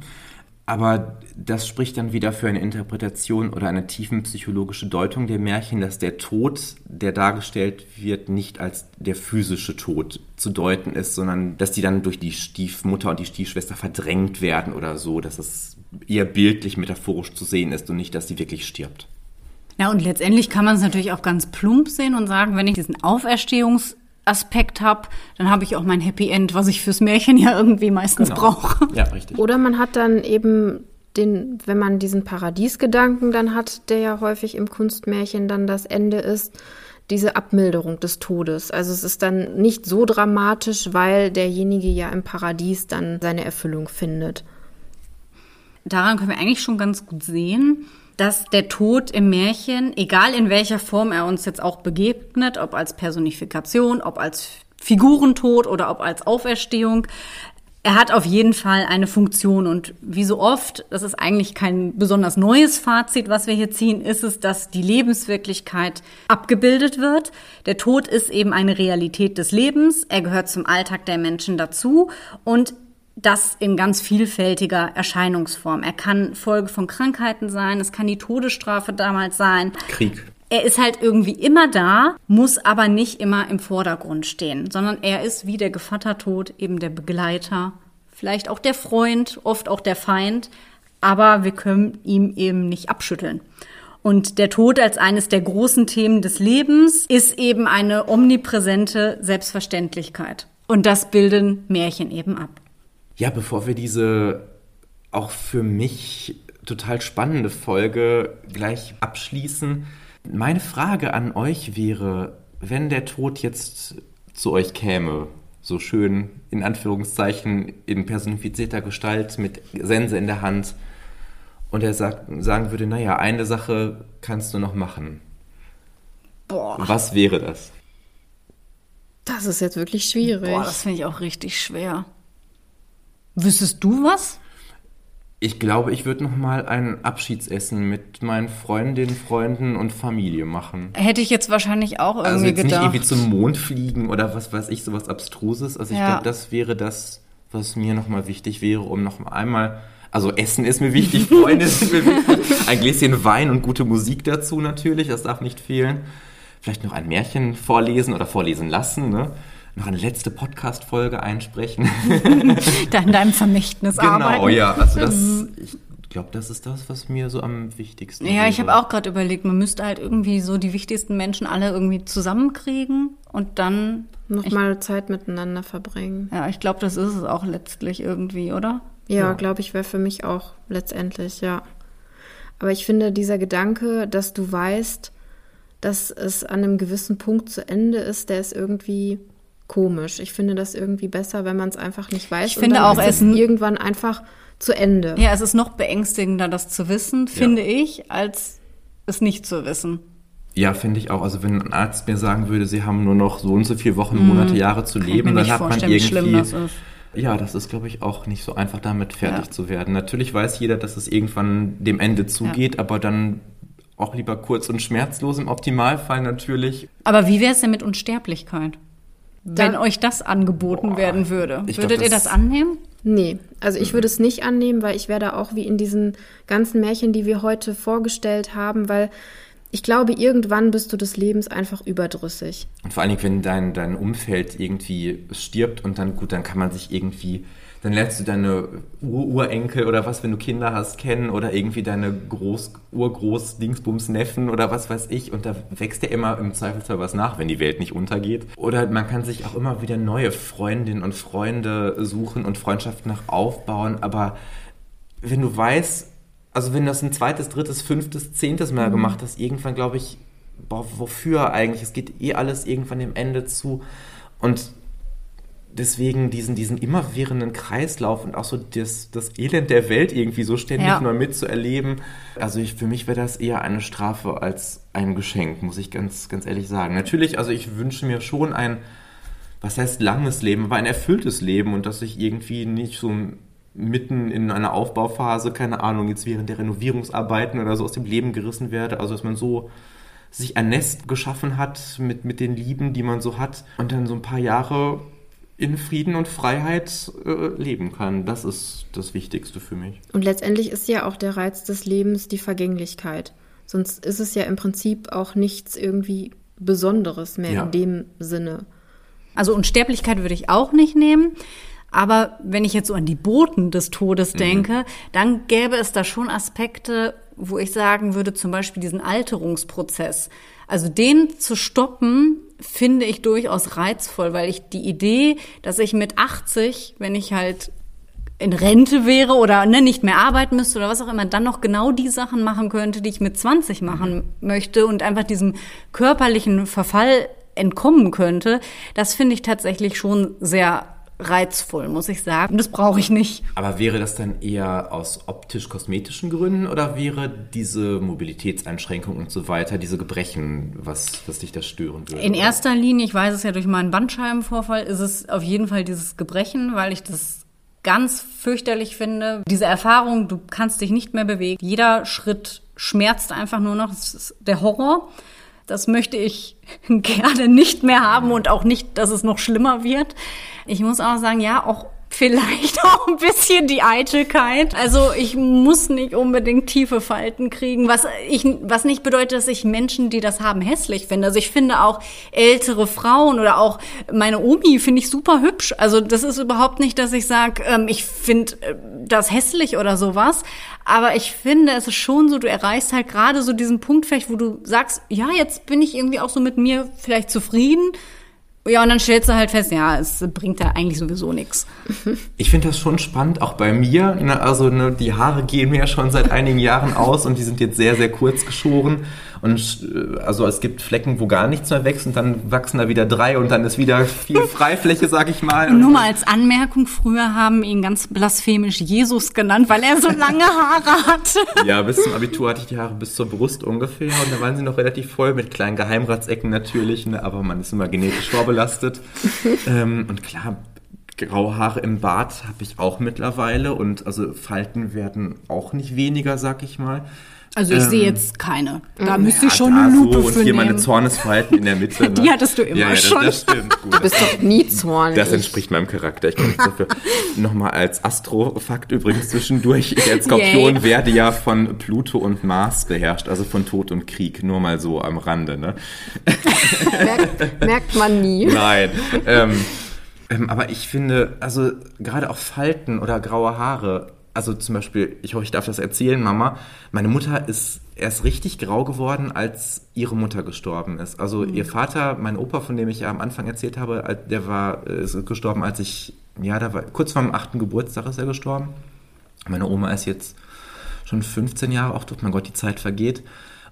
Aber das spricht dann wieder für eine Interpretation oder eine tiefenpsychologische Deutung der Märchen, dass der Tod, der dargestellt wird, nicht als der physische Tod zu deuten ist, sondern dass die dann durch die Stiefmutter und die Stiefschwester verdrängt werden oder so, dass es eher bildlich metaphorisch zu sehen ist und nicht, dass sie wirklich stirbt. Ja, und letztendlich kann man es natürlich auch ganz plump sehen und sagen, wenn ich diesen Auferstehungs Aspekt habe, dann habe ich auch mein Happy End, was ich fürs Märchen ja irgendwie meistens genau. brauche. Ja, richtig. Oder man hat dann eben den, wenn man diesen Paradiesgedanken dann hat, der ja häufig im Kunstmärchen dann das Ende ist, diese Abmilderung des Todes. Also es ist dann nicht so dramatisch, weil derjenige ja im Paradies dann seine Erfüllung findet. Daran können wir eigentlich schon ganz gut sehen, dass der Tod im Märchen, egal in welcher Form er uns jetzt auch begegnet, ob als Personifikation, ob als Figurentod oder ob als Auferstehung, er hat auf jeden Fall eine Funktion. Und wie so oft, das ist eigentlich kein besonders neues Fazit, was wir hier ziehen, ist es, dass die Lebenswirklichkeit abgebildet wird. Der Tod ist eben eine Realität des Lebens, er gehört zum Alltag der Menschen dazu. Und das in ganz vielfältiger Erscheinungsform. Er kann Folge von Krankheiten sein, es kann die Todesstrafe damals sein. Krieg. Er ist halt irgendwie immer da, muss aber nicht immer im Vordergrund stehen, sondern er ist wie der Gevattertod eben der Begleiter, vielleicht auch der Freund, oft auch der Feind, aber wir können ihm eben nicht abschütteln. Und der Tod als eines der großen Themen des Lebens ist eben eine omnipräsente Selbstverständlichkeit. Und das bilden Märchen eben ab. Ja, bevor wir diese auch für mich total spannende Folge gleich abschließen, meine Frage an euch wäre, wenn der Tod jetzt zu euch käme, so schön in Anführungszeichen in personifizierter Gestalt mit Sense in der Hand und er sagt, sagen würde, naja, eine Sache kannst du noch machen. Boah. Was wäre das? Das ist jetzt wirklich schwierig. Boah, das finde ich auch richtig schwer. Wüsstest du was? Ich glaube, ich würde noch mal ein Abschiedsessen mit meinen Freundinnen, Freunden und Familie machen. Hätte ich jetzt wahrscheinlich auch irgendwie also jetzt gedacht. nicht irgendwie zum Mond fliegen oder was weiß ich, sowas Abstruses. Also ich ja. glaube, das wäre das, was mir noch mal wichtig wäre, um noch einmal also Essen ist mir wichtig, *laughs* Freunde sind mir wichtig. Ein Gläschen Wein und gute Musik dazu natürlich, das darf nicht fehlen. Vielleicht noch ein Märchen vorlesen oder vorlesen lassen, ne? Noch eine letzte Podcast-Folge einsprechen. *laughs* da in deinem Vermächtnis genau, arbeiten. Genau, ja. Also das, mhm. ich glaube, das ist das, was mir so am wichtigsten ist. Ja, ich habe auch gerade überlegt, man müsste halt irgendwie so die wichtigsten Menschen alle irgendwie zusammenkriegen und dann Nochmal Zeit miteinander verbringen. Ja, ich glaube, das ist es auch letztlich irgendwie, oder? Ja, ja. glaube ich, wäre für mich auch letztendlich, ja. Aber ich finde, dieser Gedanke, dass du weißt, dass es an einem gewissen Punkt zu Ende ist, der ist irgendwie komisch. Ich finde das irgendwie besser, wenn man es einfach nicht weiß. Ich finde auch, es ist irgendwann einfach zu Ende. Ja, es ist noch beängstigender, das zu wissen, finde ja. ich, als es nicht zu wissen. Ja, finde ich auch. Also wenn ein Arzt mir sagen würde, sie haben nur noch so und so viele Wochen, Monate, mhm. Jahre zu leben, dann hat man irgendwie. Das ja, das ist, glaube ich, auch nicht so einfach, damit fertig ja. zu werden. Natürlich weiß jeder, dass es irgendwann dem Ende zugeht, ja. aber dann auch lieber kurz und schmerzlos im Optimalfall natürlich. Aber wie wäre es denn mit Unsterblichkeit? Wenn euch das angeboten boah, werden würde, würdet glaub, ihr das annehmen? Nee, also ich würde es nicht annehmen, weil ich werde auch wie in diesen ganzen Märchen, die wir heute vorgestellt haben, weil ich glaube, irgendwann bist du des Lebens einfach überdrüssig. Und vor allen Dingen, wenn dein, dein Umfeld irgendwie stirbt und dann, gut, dann kann man sich irgendwie, dann lernst du deine Urenkel oder was, wenn du Kinder hast, kennen oder irgendwie deine Groß, Urgroß, Dingsbums, Neffen oder was weiß ich und da wächst ja immer im Zweifelsfall was nach, wenn die Welt nicht untergeht. Oder man kann sich auch immer wieder neue Freundinnen und Freunde suchen und Freundschaften nach aufbauen, aber wenn du weißt, also wenn du das ein zweites, drittes, fünftes, zehntes Mal mhm. gemacht hast, irgendwann glaube ich, boah, wofür eigentlich? Es geht eh alles irgendwann dem Ende zu. Und deswegen diesen, diesen immerwährenden Kreislauf und auch so das, das Elend der Welt irgendwie so ständig ja. neu mitzuerleben. Also ich, für mich wäre das eher eine Strafe als ein Geschenk, muss ich ganz, ganz ehrlich sagen. Natürlich, also ich wünsche mir schon ein, was heißt langes Leben, aber ein erfülltes Leben und dass ich irgendwie nicht so mitten in einer Aufbauphase, keine Ahnung, jetzt während der Renovierungsarbeiten oder so aus dem Leben gerissen werde. Also dass man so sich ein Nest geschaffen hat mit, mit den Lieben, die man so hat und dann so ein paar Jahre in Frieden und Freiheit äh, leben kann. Das ist das Wichtigste für mich. Und letztendlich ist ja auch der Reiz des Lebens die Vergänglichkeit. Sonst ist es ja im Prinzip auch nichts irgendwie Besonderes mehr ja. in dem Sinne. Also Unsterblichkeit würde ich auch nicht nehmen. Aber wenn ich jetzt so an die Boten des Todes mhm. denke, dann gäbe es da schon Aspekte, wo ich sagen würde, zum Beispiel diesen Alterungsprozess. Also den zu stoppen, finde ich durchaus reizvoll, weil ich die Idee, dass ich mit 80, wenn ich halt in Rente wäre oder ne, nicht mehr arbeiten müsste oder was auch immer, dann noch genau die Sachen machen könnte, die ich mit 20 machen möchte und einfach diesem körperlichen Verfall entkommen könnte, das finde ich tatsächlich schon sehr reizvoll, muss ich sagen. Das brauche ich nicht. Aber wäre das dann eher aus optisch-kosmetischen Gründen oder wäre diese Mobilitätseinschränkung und so weiter, diese Gebrechen, was, was dich da stören würde? In erster Linie, ich weiß es ja durch meinen Bandscheibenvorfall, ist es auf jeden Fall dieses Gebrechen, weil ich das ganz fürchterlich finde. Diese Erfahrung, du kannst dich nicht mehr bewegen. Jeder Schritt schmerzt einfach nur noch. Das ist der Horror. Das möchte ich *laughs* gerne nicht mehr haben und auch nicht, dass es noch schlimmer wird. Ich muss auch sagen, ja, auch vielleicht *laughs* auch ein bisschen die Eitelkeit. Also ich muss nicht unbedingt tiefe Falten kriegen, was ich, was nicht bedeutet, dass ich Menschen, die das haben, hässlich finde. Also ich finde auch ältere Frauen oder auch meine Omi finde ich super hübsch. Also das ist überhaupt nicht, dass ich sage, ähm, ich finde äh, das hässlich oder sowas. Aber ich finde, es ist schon so, du erreichst halt gerade so diesen Punkt vielleicht, wo du sagst, ja, jetzt bin ich irgendwie auch so mit mir vielleicht zufrieden ja, und dann stellst du halt fest, ja, es bringt da eigentlich sowieso nichts. *laughs* Ich finde das schon spannend, auch bei mir. Ne, also ne, die Haare gehen mir ja schon seit einigen Jahren aus und die sind jetzt sehr, sehr kurz geschoren. Und äh, also es gibt Flecken, wo gar nichts mehr wächst und dann wachsen da wieder drei und dann ist wieder viel *laughs* Freifläche, sag ich mal. Und nur mal als Anmerkung, früher haben ihn ganz blasphemisch Jesus genannt, weil er so lange Haare hatte. *laughs* Ja, bis zum Abitur hatte ich die Haare bis zur Brust ungefähr und da waren sie noch relativ voll mit kleinen Geheimratsecken natürlich, ne? aber man ist immer genetisch vorbelastet. *laughs* ähm, und klar, graue Haare im Bart habe ich auch mittlerweile und also Falten werden auch nicht weniger, sag ich mal. Also ich ähm, sehe jetzt keine. Da müsste ich schon eine Lupe so, und hier meine Zornesfalten in der Mitte. *laughs* Ne? Die hattest du immer ja, ja, schon. Das, das stimmt. Gut. Du bist doch nie zornig. Das entspricht meinem Charakter. Ich kann nichts dafür. *laughs* Nochmal als Astrofakt übrigens zwischendurch. Ich als Skorpion Yay. werde ja von Pluto und Mars beherrscht, also von Tod und Krieg. Nur mal so am Rande. Ne? *laughs* merkt, merkt man nie. Nein. Ähm, ähm, aber ich finde, also gerade auch Falten oder graue Haare, also zum Beispiel, ich hoffe, ich darf das erzählen, Mama, meine Mutter ist erst richtig grau geworden, als ihre Mutter gestorben ist. Also mhm. ihr Vater, mein Opa, von dem ich ja am Anfang erzählt habe, der war ist gestorben, als ich, ja, da war kurz vor meinem achten Geburtstag ist er gestorben. Meine Oma ist jetzt schon 15 Jahre, auch mein Gott, die Zeit vergeht.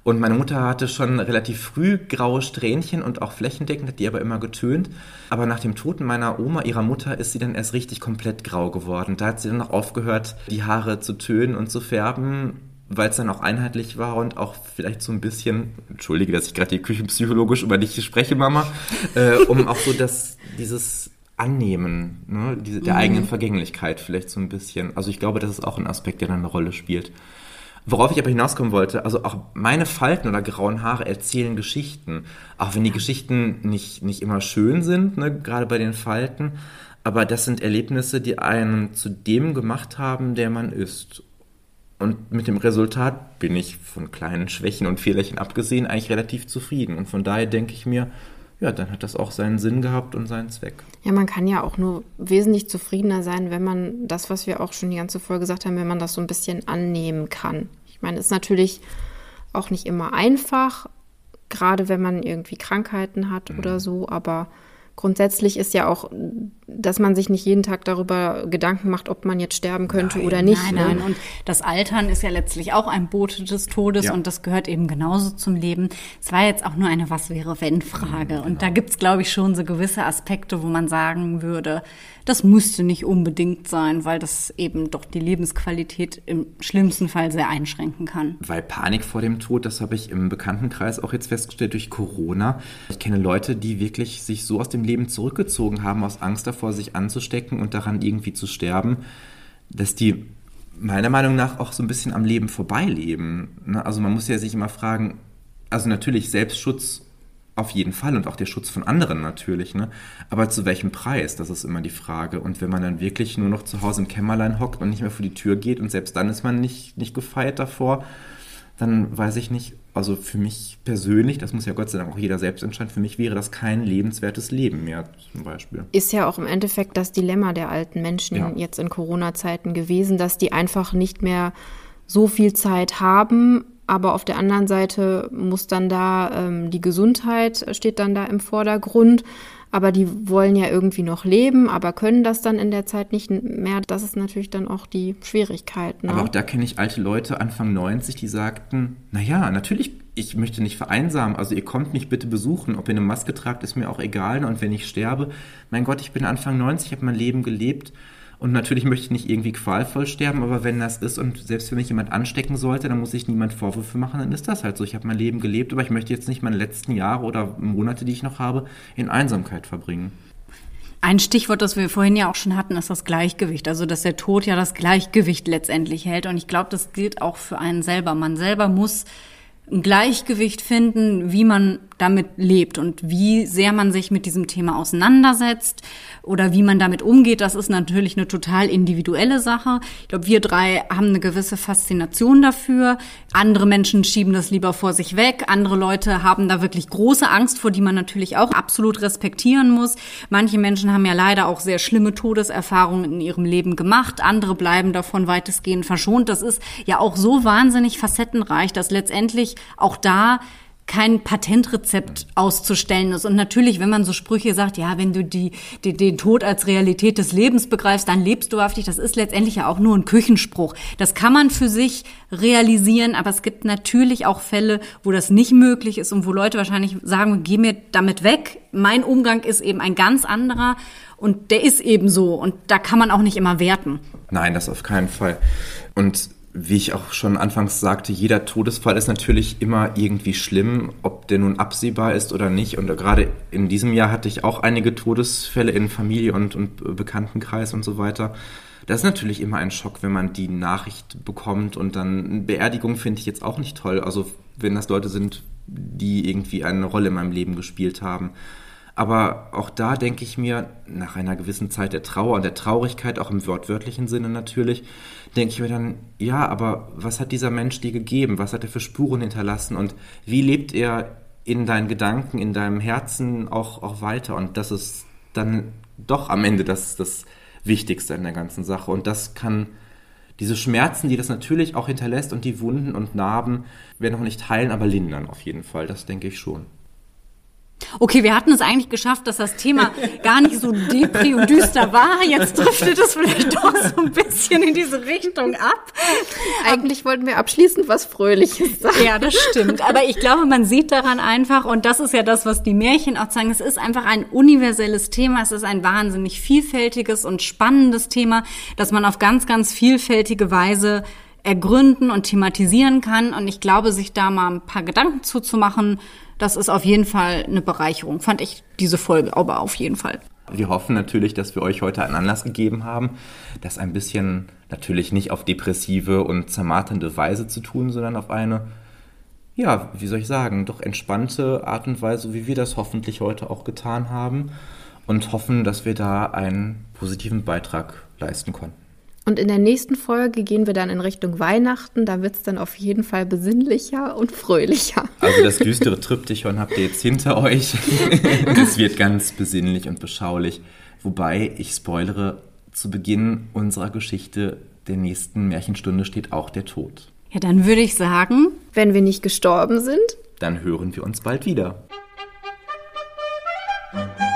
Und meine Mutter hatte schon relativ früh graue Strähnchen und auch flächendeckend, hat die aber immer getönt. Aber nach dem Tod meiner Oma, ihrer Mutter, ist sie dann erst richtig komplett grau geworden. Da hat sie dann noch aufgehört, die Haare zu tönen und zu färben, weil es dann auch einheitlich war und auch vielleicht so ein bisschen, entschuldige, dass ich gerade die küchenpsychologisch über dich spreche, Mama, *laughs* äh, um auch so das, dieses Annehmen ne, diese, der mhm. eigenen Vergänglichkeit vielleicht so ein bisschen. Also ich glaube, das ist auch ein Aspekt, der dann eine Rolle spielt. Worauf ich aber hinauskommen wollte, also auch meine Falten oder grauen Haare erzählen Geschichten. Auch wenn die Geschichten nicht, nicht immer schön sind, ne, gerade bei den Falten. Aber das sind Erlebnisse, die einen zu dem gemacht haben, der man ist. Und mit dem Resultat bin ich von kleinen Schwächen und Fehlerchen abgesehen eigentlich relativ zufrieden. Und von daher denke ich mir, ja, dann hat das auch seinen Sinn gehabt und seinen Zweck. Ja, man kann ja auch nur wesentlich zufriedener sein, wenn man das, was wir auch schon die ganze Folge gesagt haben, wenn man das so ein bisschen annehmen kann. Ich meine, ist natürlich auch nicht immer einfach, gerade wenn man irgendwie Krankheiten hat mhm. oder so, aber grundsätzlich ist ja auch, dass man sich nicht jeden Tag darüber Gedanken macht, ob man jetzt sterben könnte nein, oder nicht. Nein, ne? nein. Und das Altern ist ja letztlich auch ein Bote des Todes ja. und das gehört eben genauso zum Leben. Es war jetzt auch nur eine Was wäre wenn Frage. Genau. Und da gibt's glaube ich, schon so gewisse Aspekte, wo man sagen würde, das müsste nicht unbedingt sein, weil das eben doch die Lebensqualität im schlimmsten Fall sehr einschränken kann. Weil Panik vor dem Tod, das habe ich im Bekanntenkreis auch jetzt festgestellt durch Corona. Ich kenne Leute, die wirklich sich so aus dem Leben zurückgezogen haben, aus Angst davor, sich anzustecken und daran irgendwie zu sterben, dass die meiner Meinung nach auch so ein bisschen am Leben vorbeileben. Ne? Also man muss ja sich immer fragen, also natürlich Selbstschutz auf jeden Fall und auch der Schutz von anderen natürlich, ne? Aber zu welchem Preis? Das ist immer die Frage. Und wenn man dann wirklich nur noch zu Hause im Kämmerlein hockt und nicht mehr vor die Tür geht und selbst dann ist man nicht, nicht gefeit davor, dann weiß ich nicht, also für mich persönlich, das muss ja Gott sei Dank auch jeder selbst entscheiden, für mich wäre das kein lebenswertes Leben mehr zum Beispiel. Ist ja auch im Endeffekt das Dilemma der alten Menschen ja. jetzt in Corona-Zeiten gewesen, dass die einfach nicht mehr so viel Zeit haben, aber auf der anderen Seite muss dann da ähm, die Gesundheit steht dann da im Vordergrund. Aber die wollen ja irgendwie noch leben, aber können das dann in der Zeit nicht mehr. Das ist natürlich dann auch die Schwierigkeit. Ne? Aber auch da kenne ich alte Leute Anfang 90, die sagten, naja, natürlich, ich möchte nicht vereinsamen. Also ihr kommt mich bitte besuchen. Ob ihr eine Maske tragt, ist mir auch egal. Und wenn ich sterbe, mein Gott, ich bin Anfang 90, habe mein Leben gelebt und natürlich möchte ich nicht irgendwie qualvoll sterben, aber wenn das ist und selbst wenn mich jemand anstecken sollte, dann muss ich niemand Vorwürfe machen, dann ist das halt so. Ich habe mein Leben gelebt, aber ich möchte jetzt nicht meine letzten Jahre oder Monate, die ich noch habe, in Einsamkeit verbringen. Ein Stichwort, das wir vorhin ja auch schon hatten, ist das Gleichgewicht. Also, dass der Tod ja das Gleichgewicht letztendlich hält. Und ich glaube, das gilt auch für einen selber. Man selber muss ein Gleichgewicht finden, wie man damit lebt und wie sehr man sich mit diesem Thema auseinandersetzt oder wie man damit umgeht, das ist natürlich eine total individuelle Sache. Ich glaube, wir drei haben eine gewisse Faszination dafür. Andere Menschen schieben das lieber vor sich weg. Andere Leute haben da wirklich große Angst vor, die man natürlich auch absolut respektieren muss. Manche Menschen haben ja leider auch sehr schlimme Todeserfahrungen in ihrem Leben gemacht. Andere bleiben davon weitestgehend verschont. Das ist ja auch so wahnsinnig facettenreich, dass letztendlich auch da kein Patentrezept auszustellen ist. Und natürlich, wenn man so Sprüche sagt, ja, wenn du die, die, den Tod als Realität des Lebens begreifst, dann lebst du wahrhaftig. Das ist letztendlich ja auch nur ein Küchenspruch. Das kann man für sich realisieren, aber es gibt natürlich auch Fälle, wo das nicht möglich ist und wo Leute wahrscheinlich sagen, geh mir damit weg. Mein Umgang ist eben ein ganz anderer und der ist eben so und da kann man auch nicht immer werten. Nein, das auf keinen Fall. Und wie ich auch schon anfangs sagte, jeder Todesfall ist natürlich immer irgendwie schlimm, ob der nun absehbar ist oder nicht. Und gerade in diesem Jahr hatte ich auch einige Todesfälle in Familie und, und Bekanntenkreis und so weiter. Das ist natürlich immer ein Schock, wenn man die Nachricht bekommt und dann Beerdigung finde ich jetzt auch nicht toll. Also wenn das Leute sind, die irgendwie eine Rolle in meinem Leben gespielt haben. Aber auch da denke ich mir, nach einer gewissen Zeit der Trauer und der Traurigkeit, auch im wortwörtlichen Sinne natürlich, denke ich mir dann, ja, aber was hat dieser Mensch dir gegeben? Was hat er für Spuren hinterlassen? Und wie lebt er in deinen Gedanken, in deinem Herzen auch, auch weiter? Und das ist dann doch am Ende das, das Wichtigste in der ganzen Sache. Und das kann diese Schmerzen, die das natürlich auch hinterlässt und die Wunden und Narben werden auch nicht heilen, aber lindern auf jeden Fall. Das denke ich schon. Okay, wir hatten es eigentlich geschafft, dass das Thema gar nicht so depri und düster war. Jetzt driftet es vielleicht doch so ein bisschen in diese Richtung ab. Eigentlich wollten wir abschließend was Fröhliches sagen. Ja, das stimmt. Aber ich glaube, man sieht daran einfach, und das ist ja das, was die Märchen auch zeigen, es ist einfach ein universelles Thema. Es ist ein wahnsinnig vielfältiges und spannendes Thema, das man auf ganz, ganz vielfältige Weise ergründen und thematisieren kann. Und ich glaube, sich da mal ein paar Gedanken zuzumachen, das ist auf jeden Fall eine Bereicherung. Fand ich diese Folge aber auf jeden Fall. Wir hoffen natürlich, dass wir euch heute einen Anlass gegeben haben, das ein bisschen natürlich nicht auf depressive und zermarternde Weise zu tun, sondern auf eine, ja, wie soll ich sagen, doch entspannte Art und Weise, wie wir das hoffentlich heute auch getan haben und hoffen, dass wir da einen positiven Beitrag leisten konnten. Und in der nächsten Folge gehen wir dann in Richtung Weihnachten. Da wird es dann auf jeden Fall besinnlicher und fröhlicher. Also das düstere Triptychon habt ihr jetzt hinter euch. *laughs* es wird ganz besinnlich und beschaulich. Wobei, ich spoilere, zu Beginn unserer Geschichte der nächsten Märchenstunde steht auch der Tod. Ja, dann würde ich sagen, wenn wir nicht gestorben sind, dann hören wir uns bald wieder. Musik